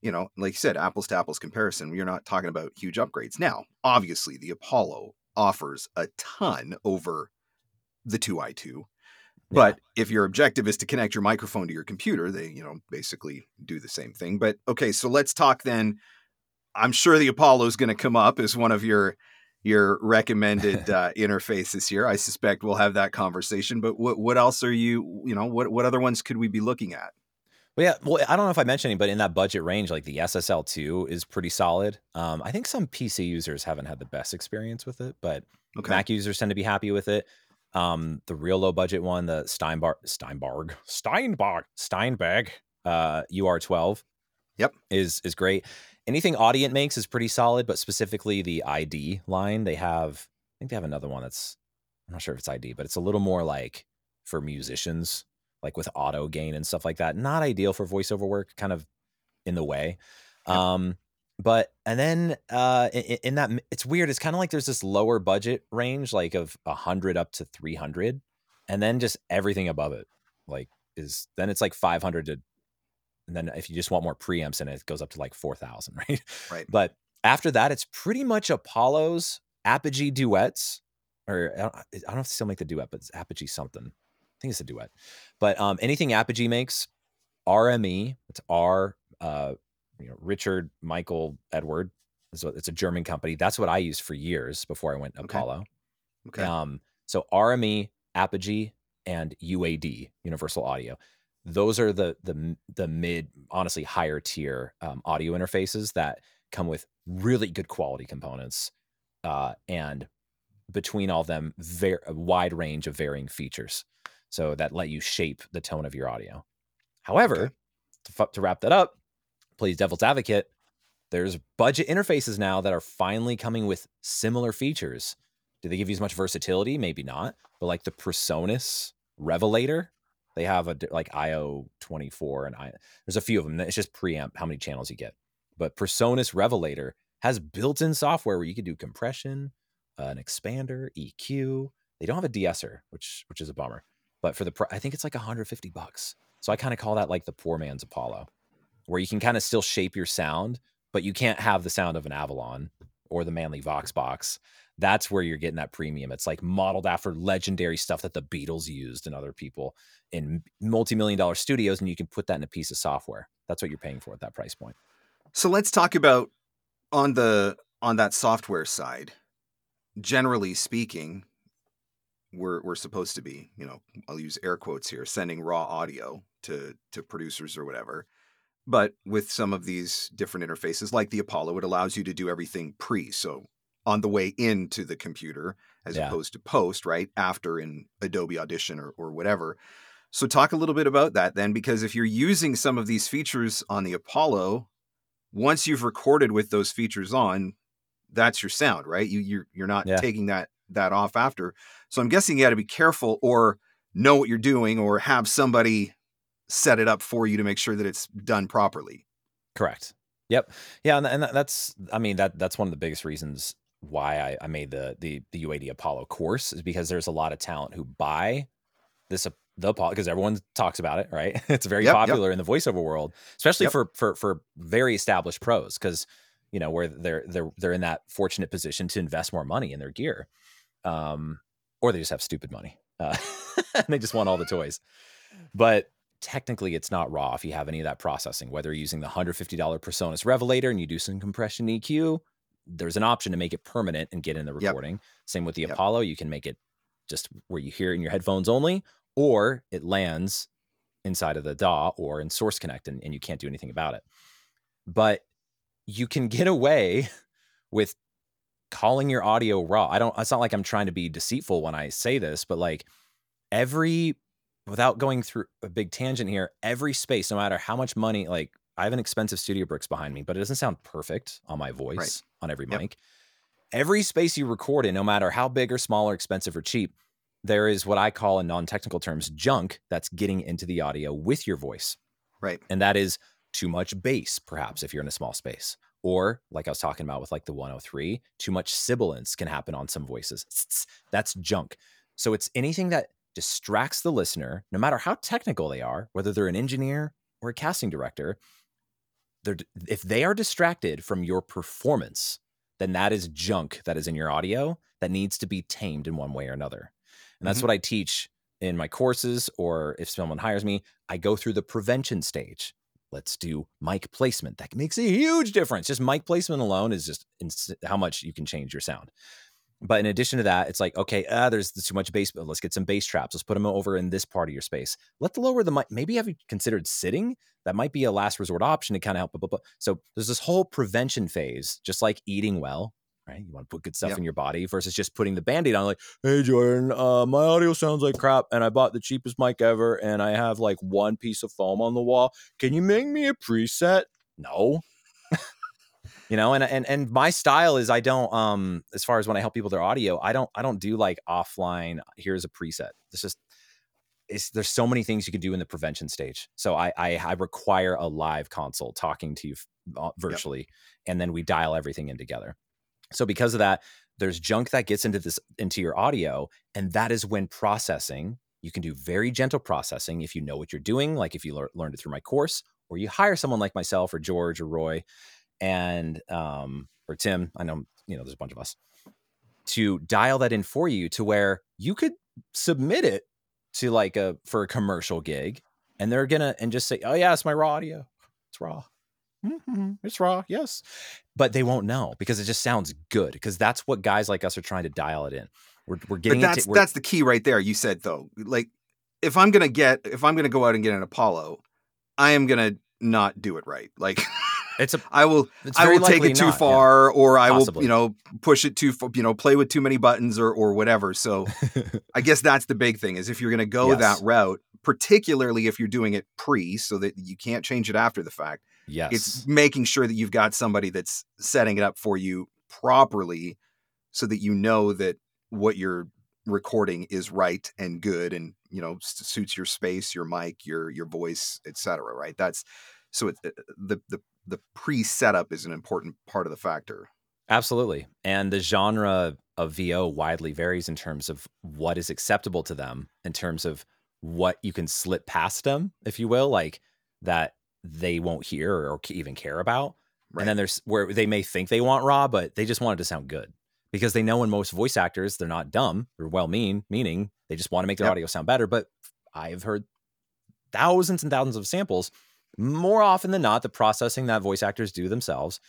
you know, like you said, apples to apples comparison, we're not talking about huge upgrades. Now, obviously, the Apollo offers a ton over the 2i2. But yeah. if your objective is to connect your microphone to your computer, they, you know, basically do the same thing. But okay, so let's talk then. I'm sure the Apollo is going to come up as one of your your recommended [LAUGHS] uh, interfaces here. I suspect we'll have that conversation. But what what else are you, you know, what what other ones could we be looking at? Well, yeah. Well, I don't know if I mentioned any, but in that budget range, like the SSL2 is pretty solid. Um, I think some PC users haven't had the best experience with it, but okay. Mac users tend to be happy with it. Um, the real low budget one, the Steinbar Steinbarg Steinbarg Steinberg uh, UR12. Yep, is is great. Anything Audient makes is pretty solid, but specifically the ID line, they have. I think they have another one that's. I'm not sure if it's ID, but it's a little more like for musicians like with auto gain and stuff like that. Not ideal for voiceover work, kind of in the way. Um, but and then uh, in, in that it's weird. It's kind of like there's this lower budget range, like of a hundred up to three hundred, and then just everything above it, like is then it's like five hundred to, and then if you just want more preamps, and it goes up to like four thousand, [LAUGHS] right? Right. But after that, it's pretty much Apollo's Apogee duets, or I don't, I don't know if they still make the duet, but it's Apogee something I think it's a duet. But um, anything Apogee makes, RME, it's R, uh, you know, Richard Michael Edward. So it's a German company. That's what I used for years before I went okay. Apollo. Okay. Um, so RME, Apogee, and UAD, Universal Audio. Those are the the the mid, honestly, higher tier um, audio interfaces that come with really good quality components uh, and between all of them, very a wide range of varying features, so that let you shape the tone of your audio. However, okay. to, to wrap that up, please devil's advocate. There's budget interfaces now that are finally coming with similar features. Do they give you as much versatility? Maybe not. But like the Presonus Revelator, they have a like IO 24 and I there's a few of them. It's just preamp how many channels you get. But Presonus Revelator has built-in software where you can do compression, uh, an expander, EQ. They don't have a de-esser, which which is a bummer. But for the I think it's like 150 bucks. So I kind of call that like the poor man's Apollo, where you can kind of still shape your sound, but you can't have the sound of an Avalon or the Manley Vox box. That's where you're getting that premium. It's like modeled after legendary stuff that the Beatles used and other people in multi-million dollar studios, and you can put that in a piece of software. That's what you're paying for at that price point. So let's talk about on the on that software side. Generally speaking, we're we're supposed to be, you know, I'll use air quotes here, sending raw audio to to producers or whatever. But with some of these different interfaces, like the Apollo, it allows you to do everything pre. So on the way into the computer, as yeah. opposed to post, right? After in Adobe Audition or, or whatever. So talk a little bit about that then, because if you're using some of these features on the Apollo, once you've recorded with those features on, that's your sound, right? You you're you're not yeah. taking that that off after. So I'm guessing you got to be careful or know what you're doing or have somebody set it up for you to make sure that it's done properly. Correct. Yep. Yeah, and, and that's I mean that that's one of the biggest reasons why I, I made the the the UAD Apollo course is because there's a lot of talent who buy this the Apollo because everyone talks about it, right? [LAUGHS] it's very yep, popular yep. in the voiceover world, especially yep. for for for very established pros because you know where they're they're they're in that fortunate position to invest more money in their gear, um, or they just have stupid money uh, and [LAUGHS] they just want all the toys. But technically, it's not raw if you have any of that processing. Whether you're using the hundred fifty dollar Presonus Revelator and you do some compression EQ, there's an option to make it permanent and get in the recording. Same with the Apollo, you can make it just where you hear it in your headphones only, or it lands inside of the DAW or in Source Connect and, and you can't do anything about it. But you can get away [LAUGHS] with calling your audio raw. I don't, it's not like I'm trying to be deceitful when I say this, but like every, without going through a big tangent here, every space, no matter how much money, like I have an expensive Studio Bricks behind me, but it doesn't sound perfect on my voice right. on every yep. mic. Every space you record in, no matter how big or small or expensive or cheap, there is what I call in non-technical terms junk that's getting into the audio with your voice. Right. And that is too much bass, perhaps, if you're in a small space. Or, like I was talking about with like the 103, too much sibilance can happen on some voices. [TSK] That's junk. So it's anything that distracts the listener, no matter how technical they are, whether they're an engineer or a casting director. They're, if they are distracted from your performance, then that is junk that is in your audio that needs to be tamed in one way or another. And that's mm-hmm. what I teach in my courses, or if someone hires me, I go through the prevention stage. Let's do mic placement. That makes a huge difference. Just mic placement alone is just ins- how much you can change your sound. But in addition to that, it's like, okay, uh, there's too much bass. Let's get some bass traps. Let's put them over in this part of your space. Let's lower the mic. Maybe have you considered sitting? That might be a last resort option to kind of help. Blah, blah, blah. So there's this whole prevention phase, just like eating well right? You want to put good stuff yep. in your body versus just putting the band-aid on like, hey Jordan, uh, my audio sounds like crap and I bought the cheapest mic ever and I have like one piece of foam on the wall. Can you make me a preset? No. You know, and and and my style is I don't um as far as when I help people their audio, I don't I don't do like offline, here's a preset. It's just it's, there's so many things you can do in the prevention stage. So I, I, I require a live console talking to you uh, virtually, yep. and then we dial everything in together. So because of that, there's junk that gets into this into your audio, and that is when processing. You can do very gentle processing if you know what you're doing, like if you le- learned it through my course, or you hire someone like myself or George or Roy, and um, or Tim. I know you know there's a bunch of us to dial that in for you to where you could submit it to like a for a commercial gig, and they're gonna and just say, "Oh yeah, it's my raw audio. It's raw." Mm-hmm. It's raw, yes, but they won't know because it just sounds good. Because that's what guys like us are trying to dial it in. We're we're getting. But that's to, that's the key right there. You said though, like if I'm gonna get if I'm gonna go out and get an Apollo, I am gonna not do it right. Like [LAUGHS] it's a, I will I will take it too not, far, yeah. or I Possibly. will you know push it too far, you know play with too many buttons or or whatever. So [LAUGHS] I guess that's the big thing is if you're going to go yes. that route, particularly if you're doing it pre, so that you can't change it after the fact. Yes, it's making sure that you've got somebody that's setting it up for you properly, so that you know that what you're recording is right and good and you know suits your space your mic your your voice etc right that's so it, uh, the the the pre setup is an important part of the factor absolutely and the genre of vo widely varies in terms of what is acceptable to them in terms of what you can slip past them if you will like that they won't hear or even care about right. and then there's where they may think they want raw but they just want it to sound good because they know in most voice actors they're not dumb they're well mean meaning they just want to make their yep. audio sound better but i've heard thousands and thousands of samples more often than not the processing that voice actors do themselves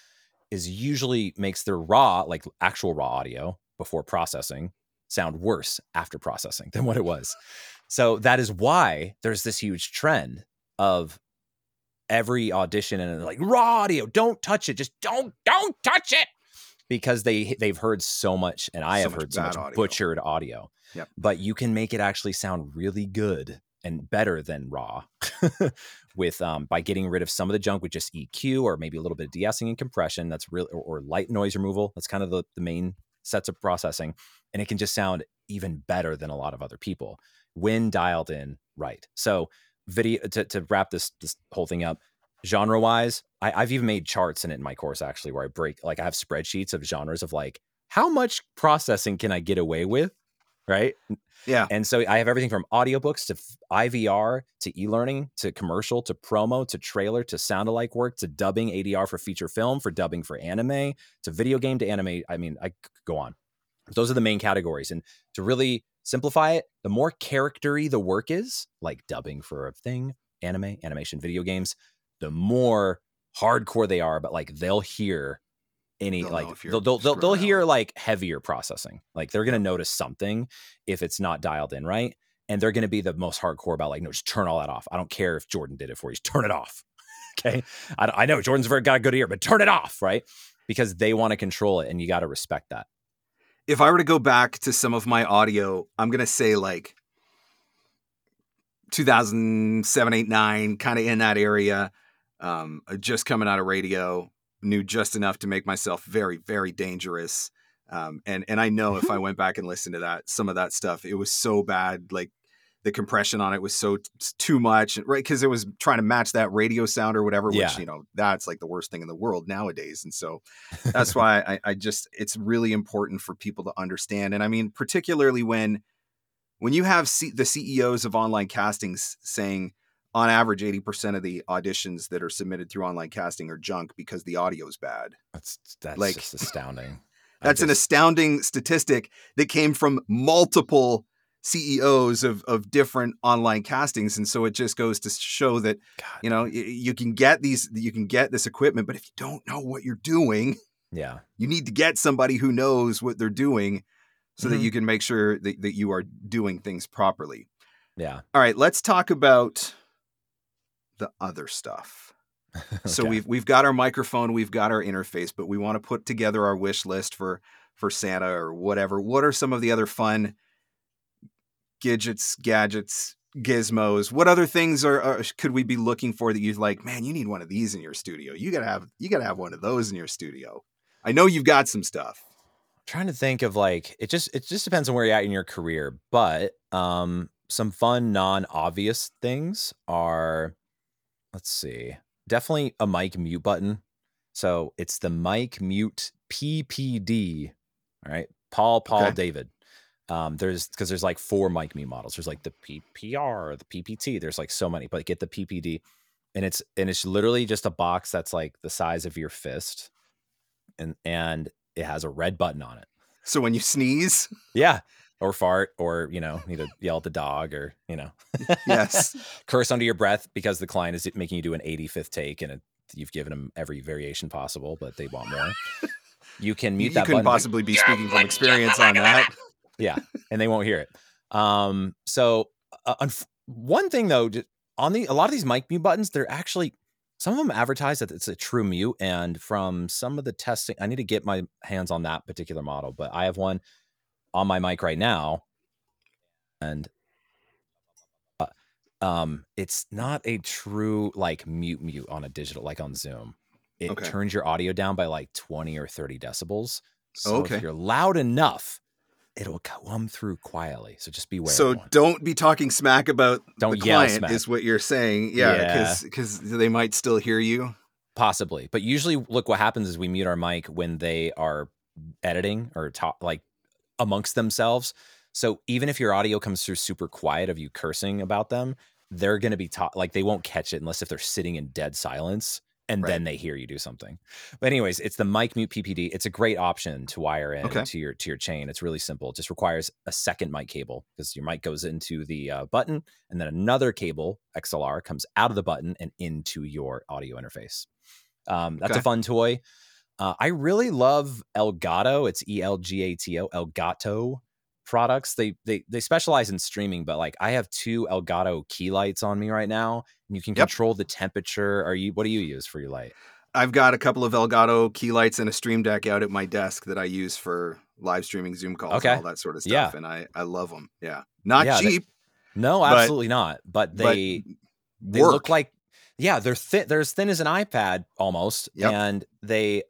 is usually makes their raw like actual raw audio before processing sound worse after processing [LAUGHS] than what it was so that is why there's this huge trend of every audition and like raw audio don't touch it just don't don't touch it because they they've heard so much and I so have heard so much audio. butchered audio. Yep. But you can make it actually sound really good and better than raw [LAUGHS] with um by getting rid of some of the junk with just EQ or maybe a little bit of de-essing and compression that's real or, or light noise removal. That's kind of the, the main sets of processing. And it can just sound even better than a lot of other people when dialed in right. So video to, to wrap this this whole thing up genre wise, I, have even made charts in it in my course actually where I break like I have spreadsheets of genres of like how much processing can I get away with, right? Yeah. And so I have everything from audiobooks to IVR to e-learning to commercial to promo to trailer to sound alike work to dubbing ADR for feature film for dubbing for anime to video game to anime. I mean, I could go on. Those are the main categories. And to really simplify it, the more charactery the work is, like dubbing for a thing, anime, animation, video games, the more hardcore they are, but like they'll hear any they'll like they'll they'll, they'll, they'll hear like heavier processing. Like they're gonna notice something if it's not dialed in right. And they're gonna be the most hardcore about like, no, just turn all that off. I don't care if Jordan did it for you, just turn it off. [LAUGHS] okay. I, I know Jordan's very got a good ear, but turn it off, right? Because they want to control it and you got to respect that. If I were to go back to some of my audio, I'm gonna say like 2007, 8, 9, kind of in that area um, uh, just coming out of radio, knew just enough to make myself very, very dangerous. Um, and and I know if I [LAUGHS] went back and listened to that, some of that stuff, it was so bad. Like the compression on it was so t- too much, right? Because it was trying to match that radio sound or whatever. Which yeah. you know, that's like the worst thing in the world nowadays. And so that's [LAUGHS] why I, I just it's really important for people to understand. And I mean, particularly when when you have C- the CEOs of online castings saying on average 80% of the auditions that are submitted through online casting are junk because the audio is bad. That's that's like, just astounding. [LAUGHS] that's just... an astounding statistic that came from multiple CEOs of of different online castings and so it just goes to show that God. you know you can get these you can get this equipment but if you don't know what you're doing yeah you need to get somebody who knows what they're doing so mm-hmm. that you can make sure that, that you are doing things properly. Yeah. All right, let's talk about the other stuff. [LAUGHS] okay. So we've we've got our microphone, we've got our interface, but we want to put together our wish list for for Santa or whatever. What are some of the other fun gadgets, gadgets, gizmos? What other things are, are could we be looking for that you're like, man, you need one of these in your studio. You gotta have you gotta have one of those in your studio. I know you've got some stuff. I'm trying to think of like it just it just depends on where you're at in your career, but um some fun non-obvious things are let's see. Definitely a mic mute button. So it's the mic mute PPD. All right. Paul, Paul, okay. David. Um, there's because there's like four mic mute models. There's like the PPR, the PPT. There's like so many, but get the PPD. And it's and it's literally just a box that's like the size of your fist. And and it has a red button on it. So when you sneeze, yeah, or fart or you know need to yell at the dog or you know [LAUGHS] yes [LAUGHS] curse under your breath because the client is making you do an 85th take and it, you've given them every variation possible but they want more you can mute that. you that couldn't possibly be speaking from experience on that [LAUGHS] yeah and they won't hear it um so uh, one thing though on the a lot of these mic mute buttons they're actually some of them advertise that it's a true mute. And from some of the testing, I need to get my hands on that particular model, but I have one on my mic right now. And uh, um, it's not a true like mute mute on a digital, like on Zoom. It okay. turns your audio down by like 20 or 30 decibels. So okay. if you're loud enough, it'll come through quietly. So just beware. So don't be talking smack about don't the client smack. is what you're saying. Yeah, because yeah. because they might still hear you. Possibly, but usually, look what happens is we mute our mic when they are editing or talk like amongst themselves. So even if your audio comes through super quiet of you cursing about them, they're going to be taught like they won't catch it unless if they're sitting in dead silence and right. then they hear you do something. But anyways, it's the mic mute PPD. It's a great option to wire in okay. to your to your chain. It's really simple. It just requires a second mic cable because your mic goes into the uh, button, and then another cable XLR comes out of the button and into your audio interface. Um, that's okay. a fun toy. Uh, I really love Elgato. It's E L G A T O Elgato products. They they they specialize in streaming, but like I have two Elgato key lights on me right now, and you can yep. control the temperature. Are you what do you use for your light? I've got a couple of Elgato key lights and a Stream Deck out at my desk that I use for live streaming Zoom calls okay. and all that sort of stuff. Yeah. And I, I love them. Yeah. Not yeah, cheap. They, no, absolutely but, not. But they but they look like yeah, they're thin they're as thin as an iPad almost. Yep. And they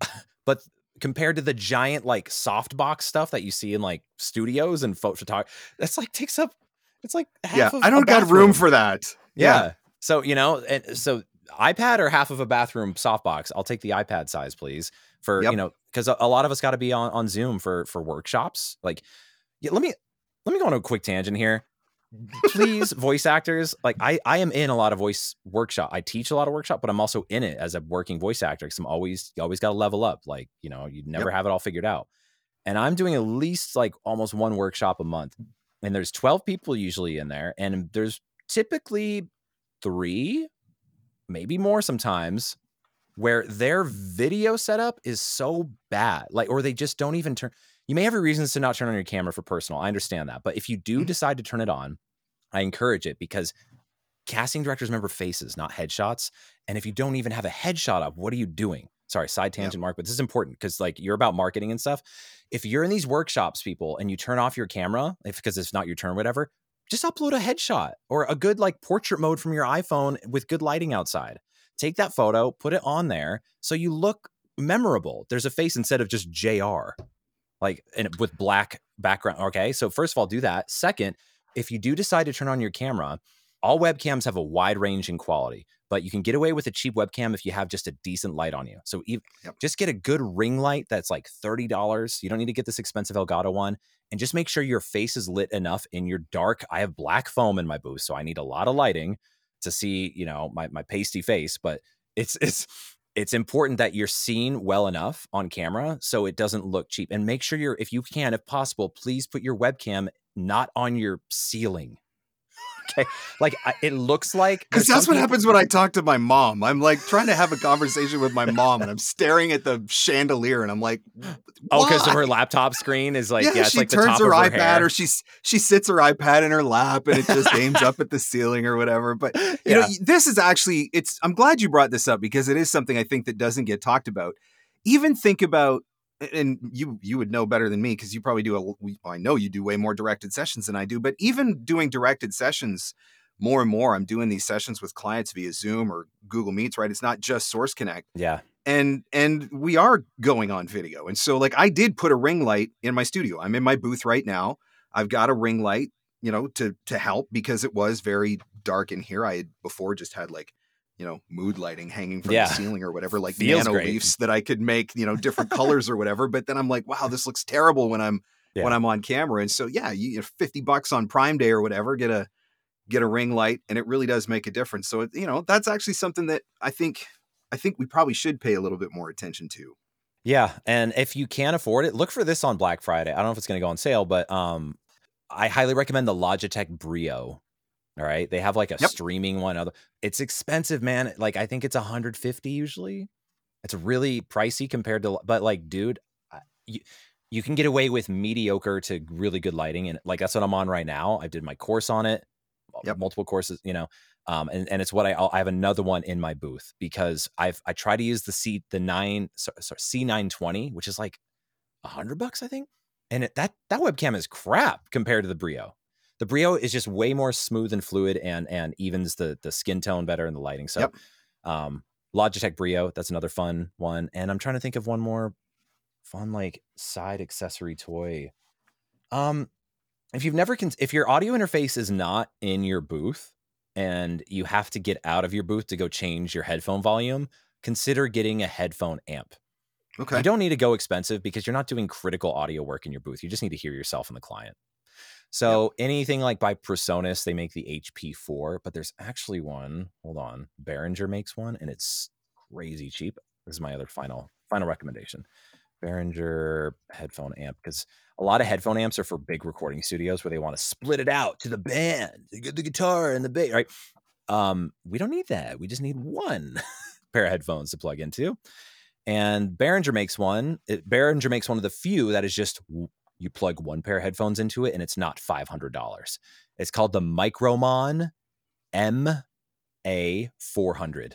[LAUGHS] but compared to the giant like softbox stuff that you see in like studios and photo photography. That's like takes up it's like half yeah. I don't got room for that. Yeah. yeah. So you know, and so iPad or half of a bathroom softbox. I'll take the iPad size, please. For yep. you know, because a, a, lot of us got to be on on Zoom for for workshops. Like, yeah, let me let me go on a quick tangent here please voice actors like i i am in a lot of voice workshop i teach a lot of workshop but i'm also in it as a working voice actor because i'm always you always got to level up like you know you never yep. have it all figured out and i'm doing at least like almost one workshop a month and there's 12 people usually in there and there's typically three maybe more sometimes where their video setup is so bad like or they just don't even turn you may have your reasons to not turn on your camera for personal. I understand that. But if you do mm-hmm. decide to turn it on, I encourage it because casting directors remember faces, not headshots. And if you don't even have a headshot up, what are you doing? Sorry, side tangent, yeah. Marc, but this is important because like you're about marketing and stuff. If you're in these workshops, people, and you turn off your camera, if because it's not your turn, whatever, just upload a headshot or a good like portrait mode from your iPhone with good lighting outside. Take that photo, put it on there so you look memorable. There's a face instead of just JR like and with black background. Okay. So first of all, do that. Second, if you do decide to turn on your camera, all webcams have a wide range in quality, but you can get away with a cheap webcam if you have just a decent light on you. So yep. just get a good ring light that's like $30. You don't need to get this expensive Elgato one. And just make sure your face is lit enough in your dark. I have black foam in my booth, so I need a lot of lighting to see, you know, my my pasty face, but it's [LAUGHS] it's it's important that you're seen well enough on camera so it doesn't look cheap and make sure you're if you can if possible please put your webcam not on your ceiling okay like it looks like because that's what happens when i talk to my mom i'm like trying to have a conversation with my mom and i'm [LAUGHS] staring at the chandelier and i'm like oh, Why? oh because her laptop screen is like yeah, yeah she like turns her, her ipad or she she sits her ipad in her lap and it just aims up at the ceiling or whatever but you yeah. know this is actually it's i'm glad you brought this up because it is something i think that doesn't get talked about even think about and you you would know better than me because you probably do a I know you do way more directed sessions than I do, but even doing directed sessions more and more, I'm doing these sessions with clients via Zoom or Google Meets, right? It's not just Source Connect. Yeah. And and we are going on video. And so like I did put a ring light in my studio. I'm in my booth right now. I've got a ring light, you know, to to help because it was very dark in here. I had before just had like you know, mood lighting hanging from yeah. the ceiling or whatever, like Feels nano great. leaves that I could make, you know, different colors or whatever. But then I'm like, wow, this looks terrible when I'm yeah. when I'm on camera. And so yeah, you, you know, 50 bucks on Prime Day or whatever, get a get a ring light, and it really does make a difference. So you know, that's actually something that I think I think we probably should pay a little bit more attention to. Yeah, and if you can't afford it, look for this on Black Friday. I don't know if it's going to go on sale, but um, I highly recommend the Logitech Brio. All right. They have like a yep. streaming one. Other it's expensive, man. Like I think it's 150 usually. It's really pricey compared to but like, dude, you you can get away with mediocre to really good lighting. And like that's what I'm on right now. I did my course on it, yep. multiple courses, you know. Um, and, and it's what I I have another one in my booth because I've I try to use the C the nine sorry, C nine twenty which is like a hundred bucks I think and it, that that webcam is crap compared to the Brio. The Brio is just way more smooth and fluid and and evens the the skin tone better and the lighting. So, yep. um, Logitech Brio that's another fun one. And I'm trying to think of one more fun like side accessory toy. Um, if you've never con- if your audio interface is not in your booth and you have to get out of your booth to go change your headphone volume, consider getting a headphone amp. Okay. You don't need to go expensive because you're not doing critical audio work in your booth. You just need to hear yourself and the client. So yep. anything like by Presonus, they make the HP4, but there's actually one. Hold on, Behringer makes one, and it's crazy cheap. This is my other final final recommendation. Behringer headphone amp because a lot of headphone amps are for big recording studios where they want to split it out to the band, get the guitar and the bass, right? Um, we don't need that. We just need one [LAUGHS] pair of headphones to plug into. And Behringer makes one. It, Behringer makes one of the few that is just you plug one pair of headphones into it and it's not $500. It's called the Micromon MA400.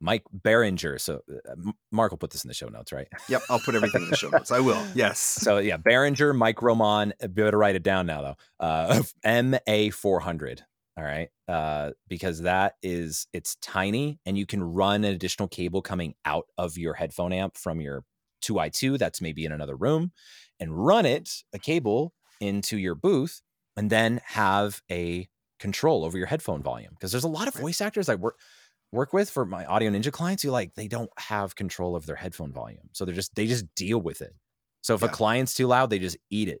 Mike Behringer. So uh, Marc will put this in the show notes, right? Yep, I'll put everything in the show notes. I will. [LAUGHS] Yes. So yeah, Behringer Micromon. Better write it down now though. Uh, [LAUGHS] MA four hundred. All right, uh, because that is it's tiny and you can run an additional cable coming out of your headphone amp from your 2i2 that's maybe in another room and run it a cable into your booth and then have a control over your headphone volume because there's a lot of voice actors I work work with for my audio ninja clients who like they don't have control of their headphone volume so they're just they just deal with it. So if yeah. a client's too loud they just eat it.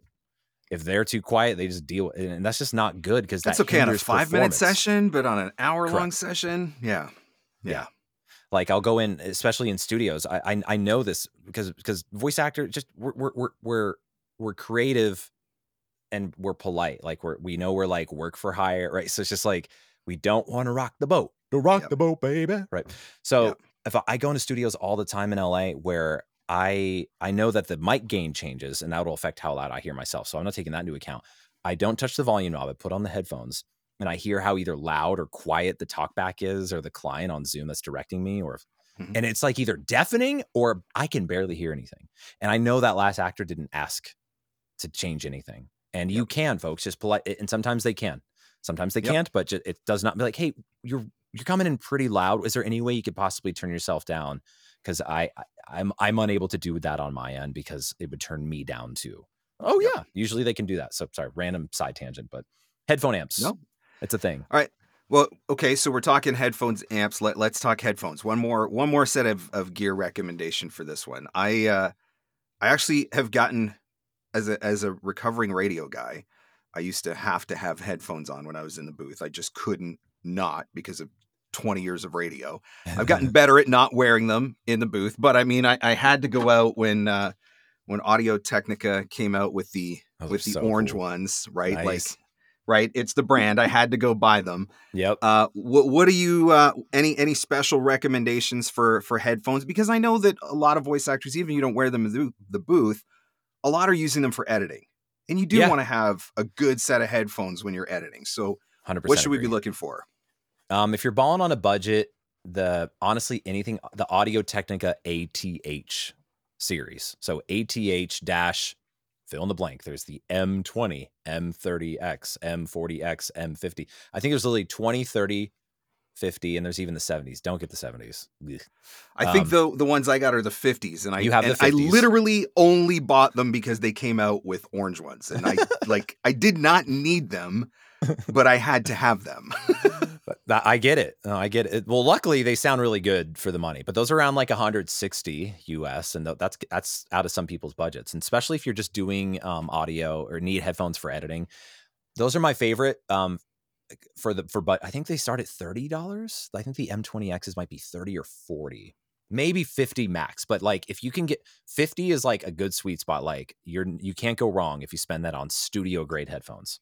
If they're too quiet they just deal with it and that's just not good because that's that okay on a five minute session but on an hour long session? Yeah. yeah. Yeah like i'll go in especially in studios i i, I know this because because voice actor just we're we're we're we're creative and we're polite like we're we know we're like work for hire right so it's just like we don't want to rock the boat to rock yep. the boat, baby. Right. So yep. if I, I go into studios all the time in LA where I I know that the mic gain changes and that will affect how loud I hear myself. So I'm not taking that into account. I don't touch the volume knob. I put on the headphones and I hear how either loud or quiet the talkback is or the client on Zoom that's directing me or mm-hmm. and it's like either deafening or I can barely hear anything. And I know that last actor didn't ask to change anything. And yep. you can, folks, just polite and sometimes they can. Sometimes they yep. can't, but it does not be like, hey, you're you're coming in pretty loud. Is there any way you could possibly turn yourself down? Because I, I I'm I'm unable to do that on my end because it would turn me down too. Oh yeah, usually they can do that. So sorry, random side tangent, but headphone amps. No, it's a thing. All right. Well, okay, so we're talking headphones, amps. Let, let's talk headphones. One more, one more set of, of gear recommendation for this one. I, uh, I actually have gotten as a as a recovering radio guy. I used to have to have headphones on when I was in the booth. I just couldn't not because of 20 years of radio. I've gotten [LAUGHS] better at not wearing them in the booth, but I mean, I, I had to go out when uh, when Audio Technica came out with the Those with the so orange cool. ones, right? Nice. Like, right? It's the brand. I had to go buy them. Yep. Uh, what what are you uh, any any special recommendations for for headphones? Because I know that a lot of voice actors, even if you don't wear them in the booth, a lot are using them for editing, and you do yeah. want to have a good set of headphones when you're editing. So, 100% what should agree. we be looking for? Um, if you're balling on a budget, the honestly anything the Audio Technica ATH series. So ATH dash fill in the blank. There's the M20, M30X, M40X, M50. I think there's literally 20, 30, 50, and there's even the 70s. Don't get the 70s. Ugh. I um, think the the ones I got are the 50s, and I you have and I literally only bought them because they came out with orange ones, and I [LAUGHS] like I did not need them, but I had to have them. [LAUGHS] I get it. I get it. Well, luckily they sound really good for the money, but those are around like 160 US, and that's that's out of some people's budgets, and especially if you're just doing um, audio or need headphones for editing. Those are my favorite. Um, for the for but I think they start at thirty dollars. I think the M20Xs might be thirty or forty, maybe fifty max. But like if you can get fifty is like a good sweet spot. Like you're you can't go wrong if you spend that on studio grade headphones.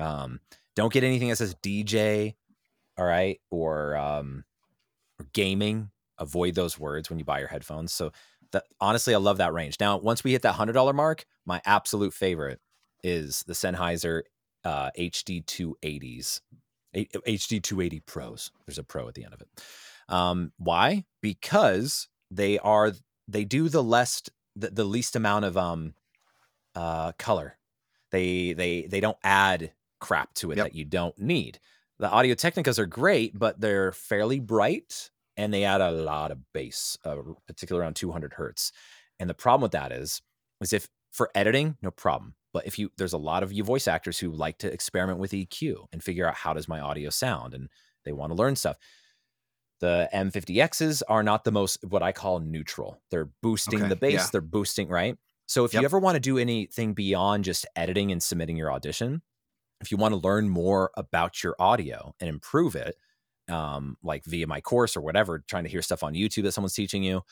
Um, don't get anything that says DJ all right, or um, or gaming. Avoid those words when you buy your headphones. So that honestly, I love that range. Now, once we hit that hundred dollar mark, my absolute favorite is the Sennheiser uh, HD 280s. HD 280 Pros. There's a pro at the end of it. Um, why? Because they are they do the less the, the least amount of um uh color. They they they don't add crap to it yep. that you don't need. The Audio Technicas are great, but they're fairly bright and they add a lot of bass, uh, particularly around 200 hertz. And the problem with that is, is if for editing, no problem. But if you, there's a lot of you voice actors who like to experiment with EQ and figure out how does my audio sound, and they want to learn stuff. The M50Xs are not the most what I call neutral. They're boosting okay, the bass, yeah. they're boosting right. So if yep. you ever want to do anything beyond just editing and submitting your audition, if you want to learn more about your audio and improve it, um, like via my course or whatever, trying to hear stuff on YouTube that someone's teaching you,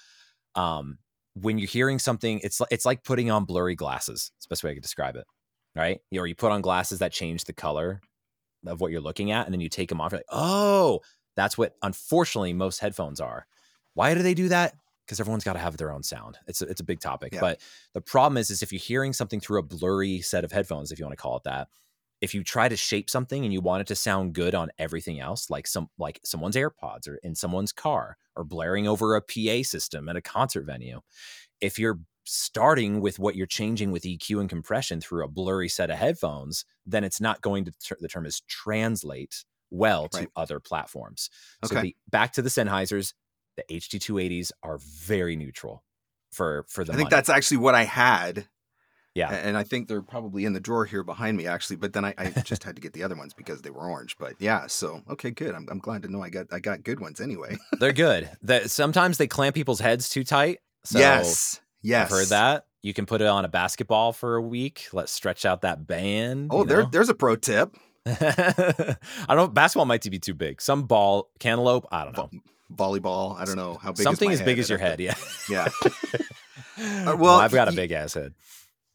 um, when you're hearing something, it's it's like putting on blurry glasses. It's the best way I could describe it, right? You or you put on glasses that change the color of what you're looking at, and then you take them off. You're like, oh, that's what unfortunately most headphones are. Why do they do that? Because everyone's got to have their own sound. It's a, it's a big topic, yeah. but the problem is, is if you're hearing something through a blurry set of headphones, if you want to call it that, if you try to shape something and you want it to sound good on everything else like some like someone's airpods or in someone's car or blaring over a pa system at a concert venue if you're starting with what you're changing with eq and compression through a blurry set of headphones then it's not going to the term is translate well to other platforms okay. so the, back to the sennheisers the hd280s are very neutral for for the i think money. that's actually what i had yeah. And I think they're probably in the drawer here behind me, actually. But then I, I just had to get the other ones because they were orange. But yeah, so okay, good. I'm, I'm glad to know I got I got good ones anyway. [LAUGHS] they're good. That sometimes they clamp people's heads too tight. So yes. Yes. I've heard that. You can put it on a basketball for a week. Let's stretch out that band. Oh, there, there's a pro tip. [LAUGHS] I don't know. Basketball might be too big. Some ball, cantaloupe. I don't know. Volleyball. I don't know how big. Something as big as your head. Yeah. Yeah. [LAUGHS] uh, well, well, I've got a big ass head.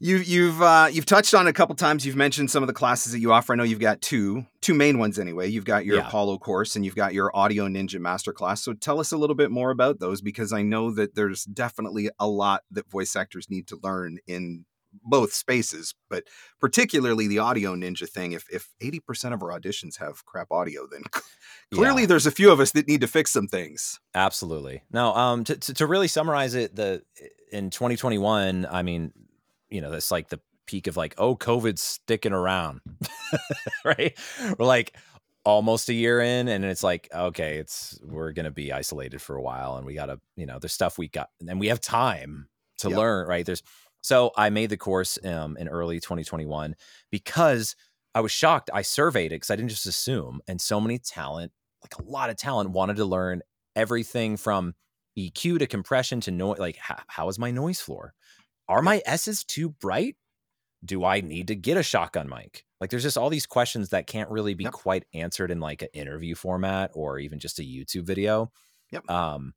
You, you've uh, you've touched on it a couple times. You've mentioned some of the classes that you offer. I know you've got two two main ones anyway. You've got your yeah. Apollo course and you've got your Audio Ninja Masterclass. So tell us a little bit more about those because I know that there's definitely a lot that voice actors need to learn in both spaces, but particularly the Audio Ninja thing. If if eighty percent of our auditions have crap audio, then [LAUGHS] clearly yeah. there's a few of us that need to fix some things. Absolutely. Now, Um. To to, to really summarize it, the in 2021, I mean you know, that's like the peak of like, oh, COVID's sticking around, [LAUGHS] right? We're like almost a year in, and it's like, okay, it's we're gonna be isolated for a while, and we gotta, you know, there's stuff we got, and we have time to yep. learn, right? There's so I made the course um, in early 2021 because I was shocked. I surveyed it because I didn't just assume, and so many talent, like a lot of talent, wanted to learn everything from EQ to compression to noise. Like, how, how is my noise floor? Are my S's too bright? Do I need to get a shotgun mic? Like there's just all these questions that can't really be yep. quite answered in like an interview format or even just a YouTube video. Yep. Um,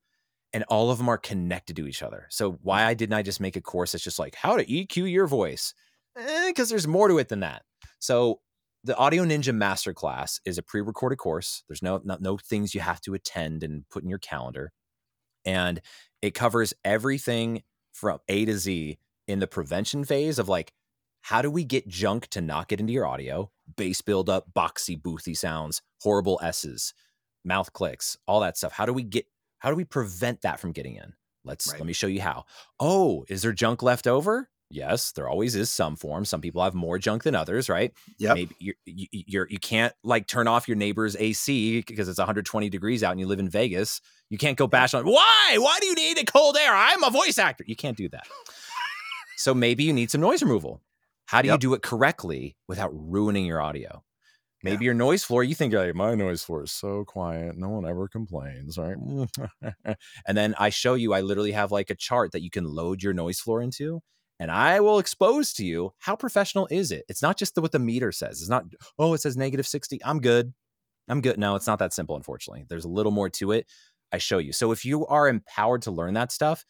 and all of them are connected to each other. So why I didn't I just make a course that's just like how to EQ your voice? Because eh, there's more to it than that. So the Audio Ninja Masterclass is a pre-recorded course. There's no, no no things you have to attend and put in your calendar, and it covers everything from A to Z in the prevention phase of like, how do we get junk to not get into your audio? Bass buildup, boxy, boothy sounds, horrible S's, mouth clicks, all that stuff. How do we get, how do we prevent that from getting in? Let's, right. let me show you how. Oh, is there junk left over? Yes, there always is some form. Some people have more junk than others, right? Yeah. Maybe you're, you, you're you can't like turn off your neighbor's AC because it's 120 degrees out and you live in Vegas. You can't go bash on. Why? Why do you need a cold air? I'm a voice actor. You can't do that. So maybe you need some noise removal. How do yep. you do it correctly without ruining your audio? Maybe yeah. your noise floor, you think, like, my noise floor is so quiet. No one ever complains, right? [LAUGHS] and then I show you, I literally have like a chart that you can load your noise floor into. And I will expose to you how professional is it? It's not just the, what the meter says. It's not, oh, it says negative 60. I'm good. I'm good. No, it's not that simple, unfortunately. There's a little more to it. I show you. So if you are empowered to learn that stuff,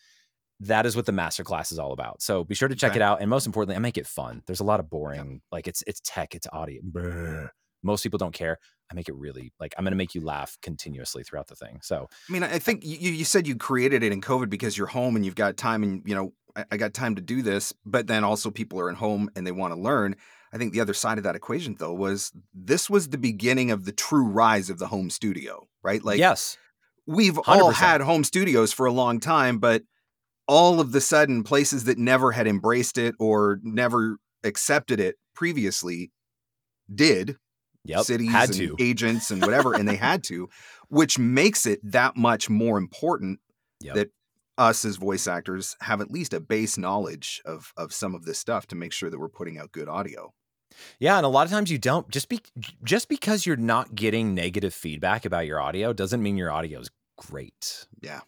that is what the masterclass is all about. So be sure to check okay. it out. And most importantly, I make it fun. There's a lot of boring, yeah. like it's it's tech, it's audio. Brr. Most people don't care. I make it really like I'm going to make you laugh continuously throughout the thing. So I mean, I think you you said you created it in COVID because you're home and you've got time and you know I, I got time to do this, but then also people are at home and they want to learn. I think the other side of that equation, though, was this was the beginning of the true rise of the home studio, right? Like, yes, we've 100%. all had home studios for a long time, but all of the sudden, places that never had embraced it or never accepted it previously did. Yep, cities had and to. agents and whatever, and they had to, [LAUGHS] which makes it that much more important yep. that us as voice actors have at least a base knowledge of of some of this stuff to make sure that we're putting out good audio. Yeah, and a lot of times you don't just be just because you're not getting negative feedback about your audio doesn't mean your audio is great. Yeah.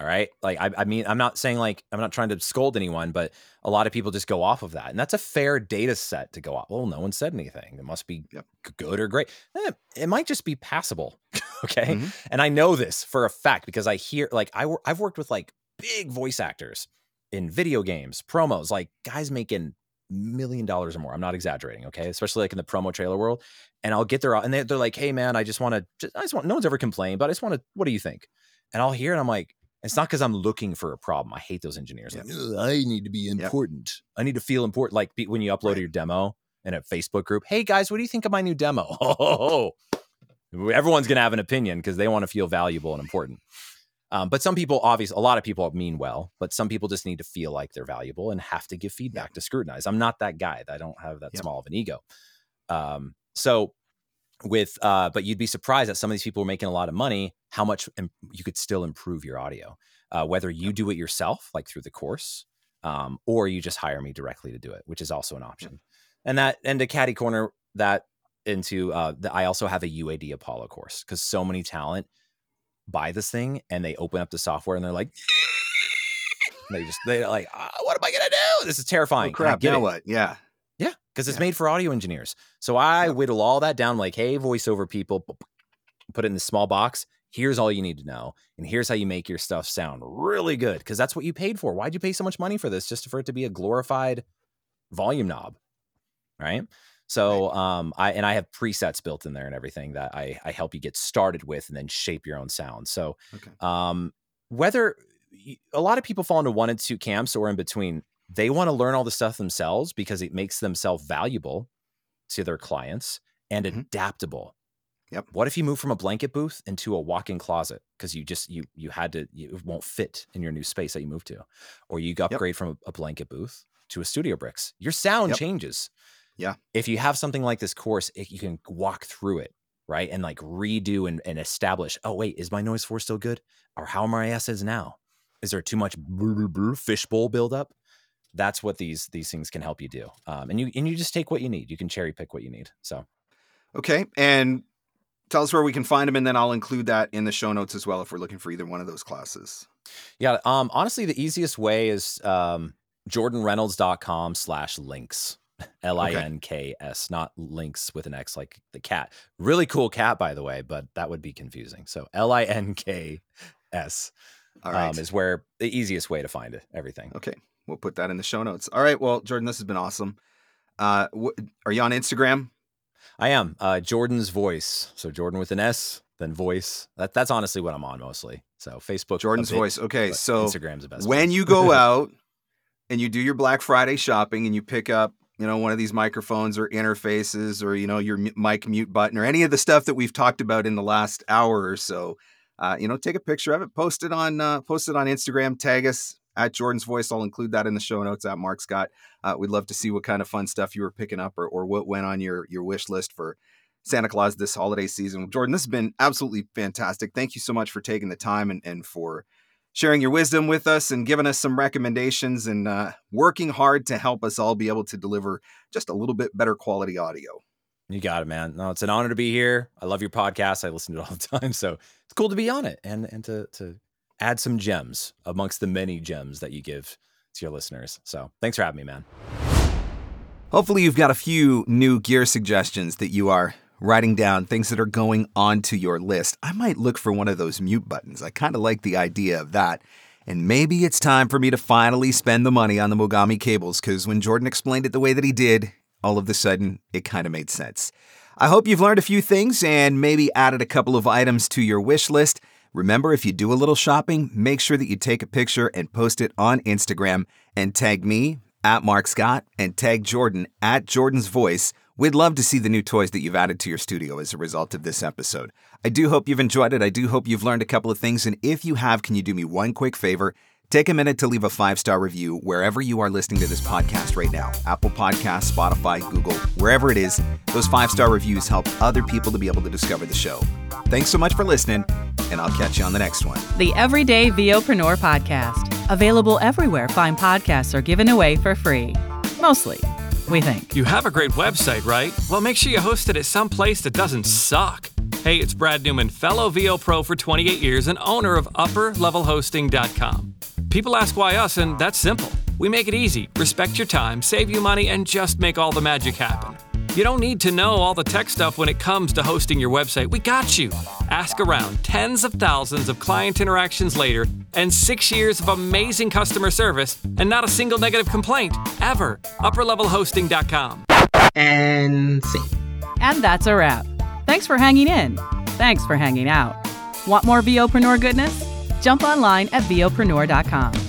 All right. Like, I, I mean, I'm not saying like, I'm not trying to scold anyone, but a lot of people just go off of that. And that's a fair data set to go off. Well, no one said anything. It must be yep. good or great. Eh, it might just be passable. [LAUGHS] okay. Mm-hmm. And I know this for a fact because I hear, like, I, I've worked with like big voice actors in video games, promos, like guys making million dollars or more. I'm not exaggerating, okay? Especially like in the promo trailer world. And I'll get there and they, they're like, hey man, I just want to, I just want, no one's ever complained, but I just want to, what do you think? And I'll hear it. I'm like, it's not because I'm looking for a problem. I hate those engineers. Like, I need to be important. I need to feel important. Like when you upload right. your demo in a Facebook group, hey guys, what do you think of my new demo? [LAUGHS] Oh, everyone's gonna have an opinion because they want to feel valuable and important. Um, but some people, obviously, a lot of people mean well, but some people just need to feel like they're valuable and have to give feedback to scrutinize. I'm not that guy. I don't have that yep. small of an ego. Um, so with, uh, but you'd be surprised that some of these people are making a lot of money, how much Im- you could still improve your audio, uh, whether you do it yourself, like through the course, um, or you just hire me directly to do it, which is also an option. And that, and to caddy corner that into, uh, the, I also have a UAD Apollo course because so many talent buy this thing and they open up the software and they're like, [LAUGHS] they just they're like, oh, what am I gonna do? This is terrifying. Oh, crap. Now it. what? Yeah. Yeah, because it's yeah. made for audio engineers. So I yep. whittle all that down, like, hey, voiceover people, put it in the small box. Here's all you need to know, and here's how you make your stuff sound really good. Because that's what you paid for. Why'd you pay so much money for this? Just for it to be a glorified volume knob, right? So um, I and I have presets built in there and everything that I I help you get started with and then shape your own sound. So okay. um, whether a lot of people fall into one and two camps or in between, they want to learn all the stuff themselves because it makes themselves valuable to their clients and mm-hmm. adaptable. Yep. What if you move from a blanket booth into a walk-in closet because you just you you had to you, it won't fit in your new space that you moved to, or you upgrade yep. from a, a, blanket booth to a StudioBricks? Your sound yep. changes. Yeah. If you have something like this course, it, you can walk through it, right? And like redo and, and establish, oh, wait, is my noise floor still good? Or how are my S's now? Is there too much fishbowl buildup? That's what these these things can help you do. Um, and you and you just take what you need. You can cherry pick what you need. So Okay. And tell us where we can find them, and then I'll include that in the show notes as well if we're looking for either one of those classes. Yeah. Um, honestly, the easiest way is um, jordanreynolds.com slash links. L I N K S, not links with an X like the cat. Really cool cat, by the way, but that would be confusing. So L I N K S um, is where the easiest way to find it, everything. Okay. We'll put that in the show notes. All right. Well, Jordan, this has been awesome. Uh, wh- are you on Instagram? I am. Uh, Jordan's voice. So Jordan with an S, then voice. That, that's honestly what I'm on mostly. So Facebook. Jordan's bit, voice. Okay. So Instagram's the best. When you go [LAUGHS] out and you do your Black Friday shopping and you pick up you know, one of these microphones or interfaces or, you know, your mic mute button or any of the stuff that we've talked about in the last hour or so, uh, you know, take a picture of it, post it on, uh, post it on Instagram, tag us at Jordan's Voice. I'll include that in the show notes at Marc Scott. Uh, we'd love to see what kind of fun stuff you were picking up or, or what went on your, your wish list for Santa Claus this holiday season. Jordan, this has been absolutely fantastic. Thank you so much for taking the time and, and for sharing your wisdom with us and giving us some recommendations and uh, working hard to help us all be able to deliver just a little bit better quality audio. You got it, man. No, it's an honor to be here. I love your podcast. I listen to it all the [LAUGHS] time. So it's cool to be on it and and to to add some gems amongst the many gems that you give to your listeners. So thanks for having me, man. Hopefully you've got a few new gear suggestions that you are writing down things that are going onto your list, I might look for one of those mute buttons. I kind of like the idea of that. And maybe it's time for me to finally spend the money on the Mogami cables, because when Jordan explained it the way that he did, all of a sudden it kind of made sense. I hope you've learned a few things and maybe added a couple of items to your wish list. Remember, if you do a little shopping, make sure that you take a picture and post it on Instagram and tag me at Marc Scott and tag Jordan at Jordan's Voice. We'd love to see the new toys that you've added to your studio as a result of this episode. I do hope you've enjoyed it. I do hope you've learned a couple of things. And if you have, can you do me one quick favor? Take a minute to leave a five star review wherever you are listening to this podcast right now Apple Podcasts, Spotify, Google, wherever it is. Those five star reviews help other people to be able to discover the show. Thanks so much for listening, and I'll catch you on the next one. The Everyday VOpreneur Podcast. Available everywhere fine podcasts are given away for free. Mostly, we think. You have a great website, right? Well, make sure you host it at some place that doesn't suck. Hey, it's Brad Newman, fellow VO Pro for 28 years and owner of UpperLevelHosting.com. People ask why us, and that's simple. We make it easy, respect your time, save you money, and just make all the magic happen. You don't need to know all the tech stuff when it comes to hosting your website. We got you. Ask around tens of thousands of client interactions later, and six years of amazing customer service, and not a single negative complaint, ever. UpperLevelHosting.com. And see. And that's a wrap. Thanks for hanging in. Thanks for hanging out. Want more VOpreneur goodness? Jump online at VOpreneur.com.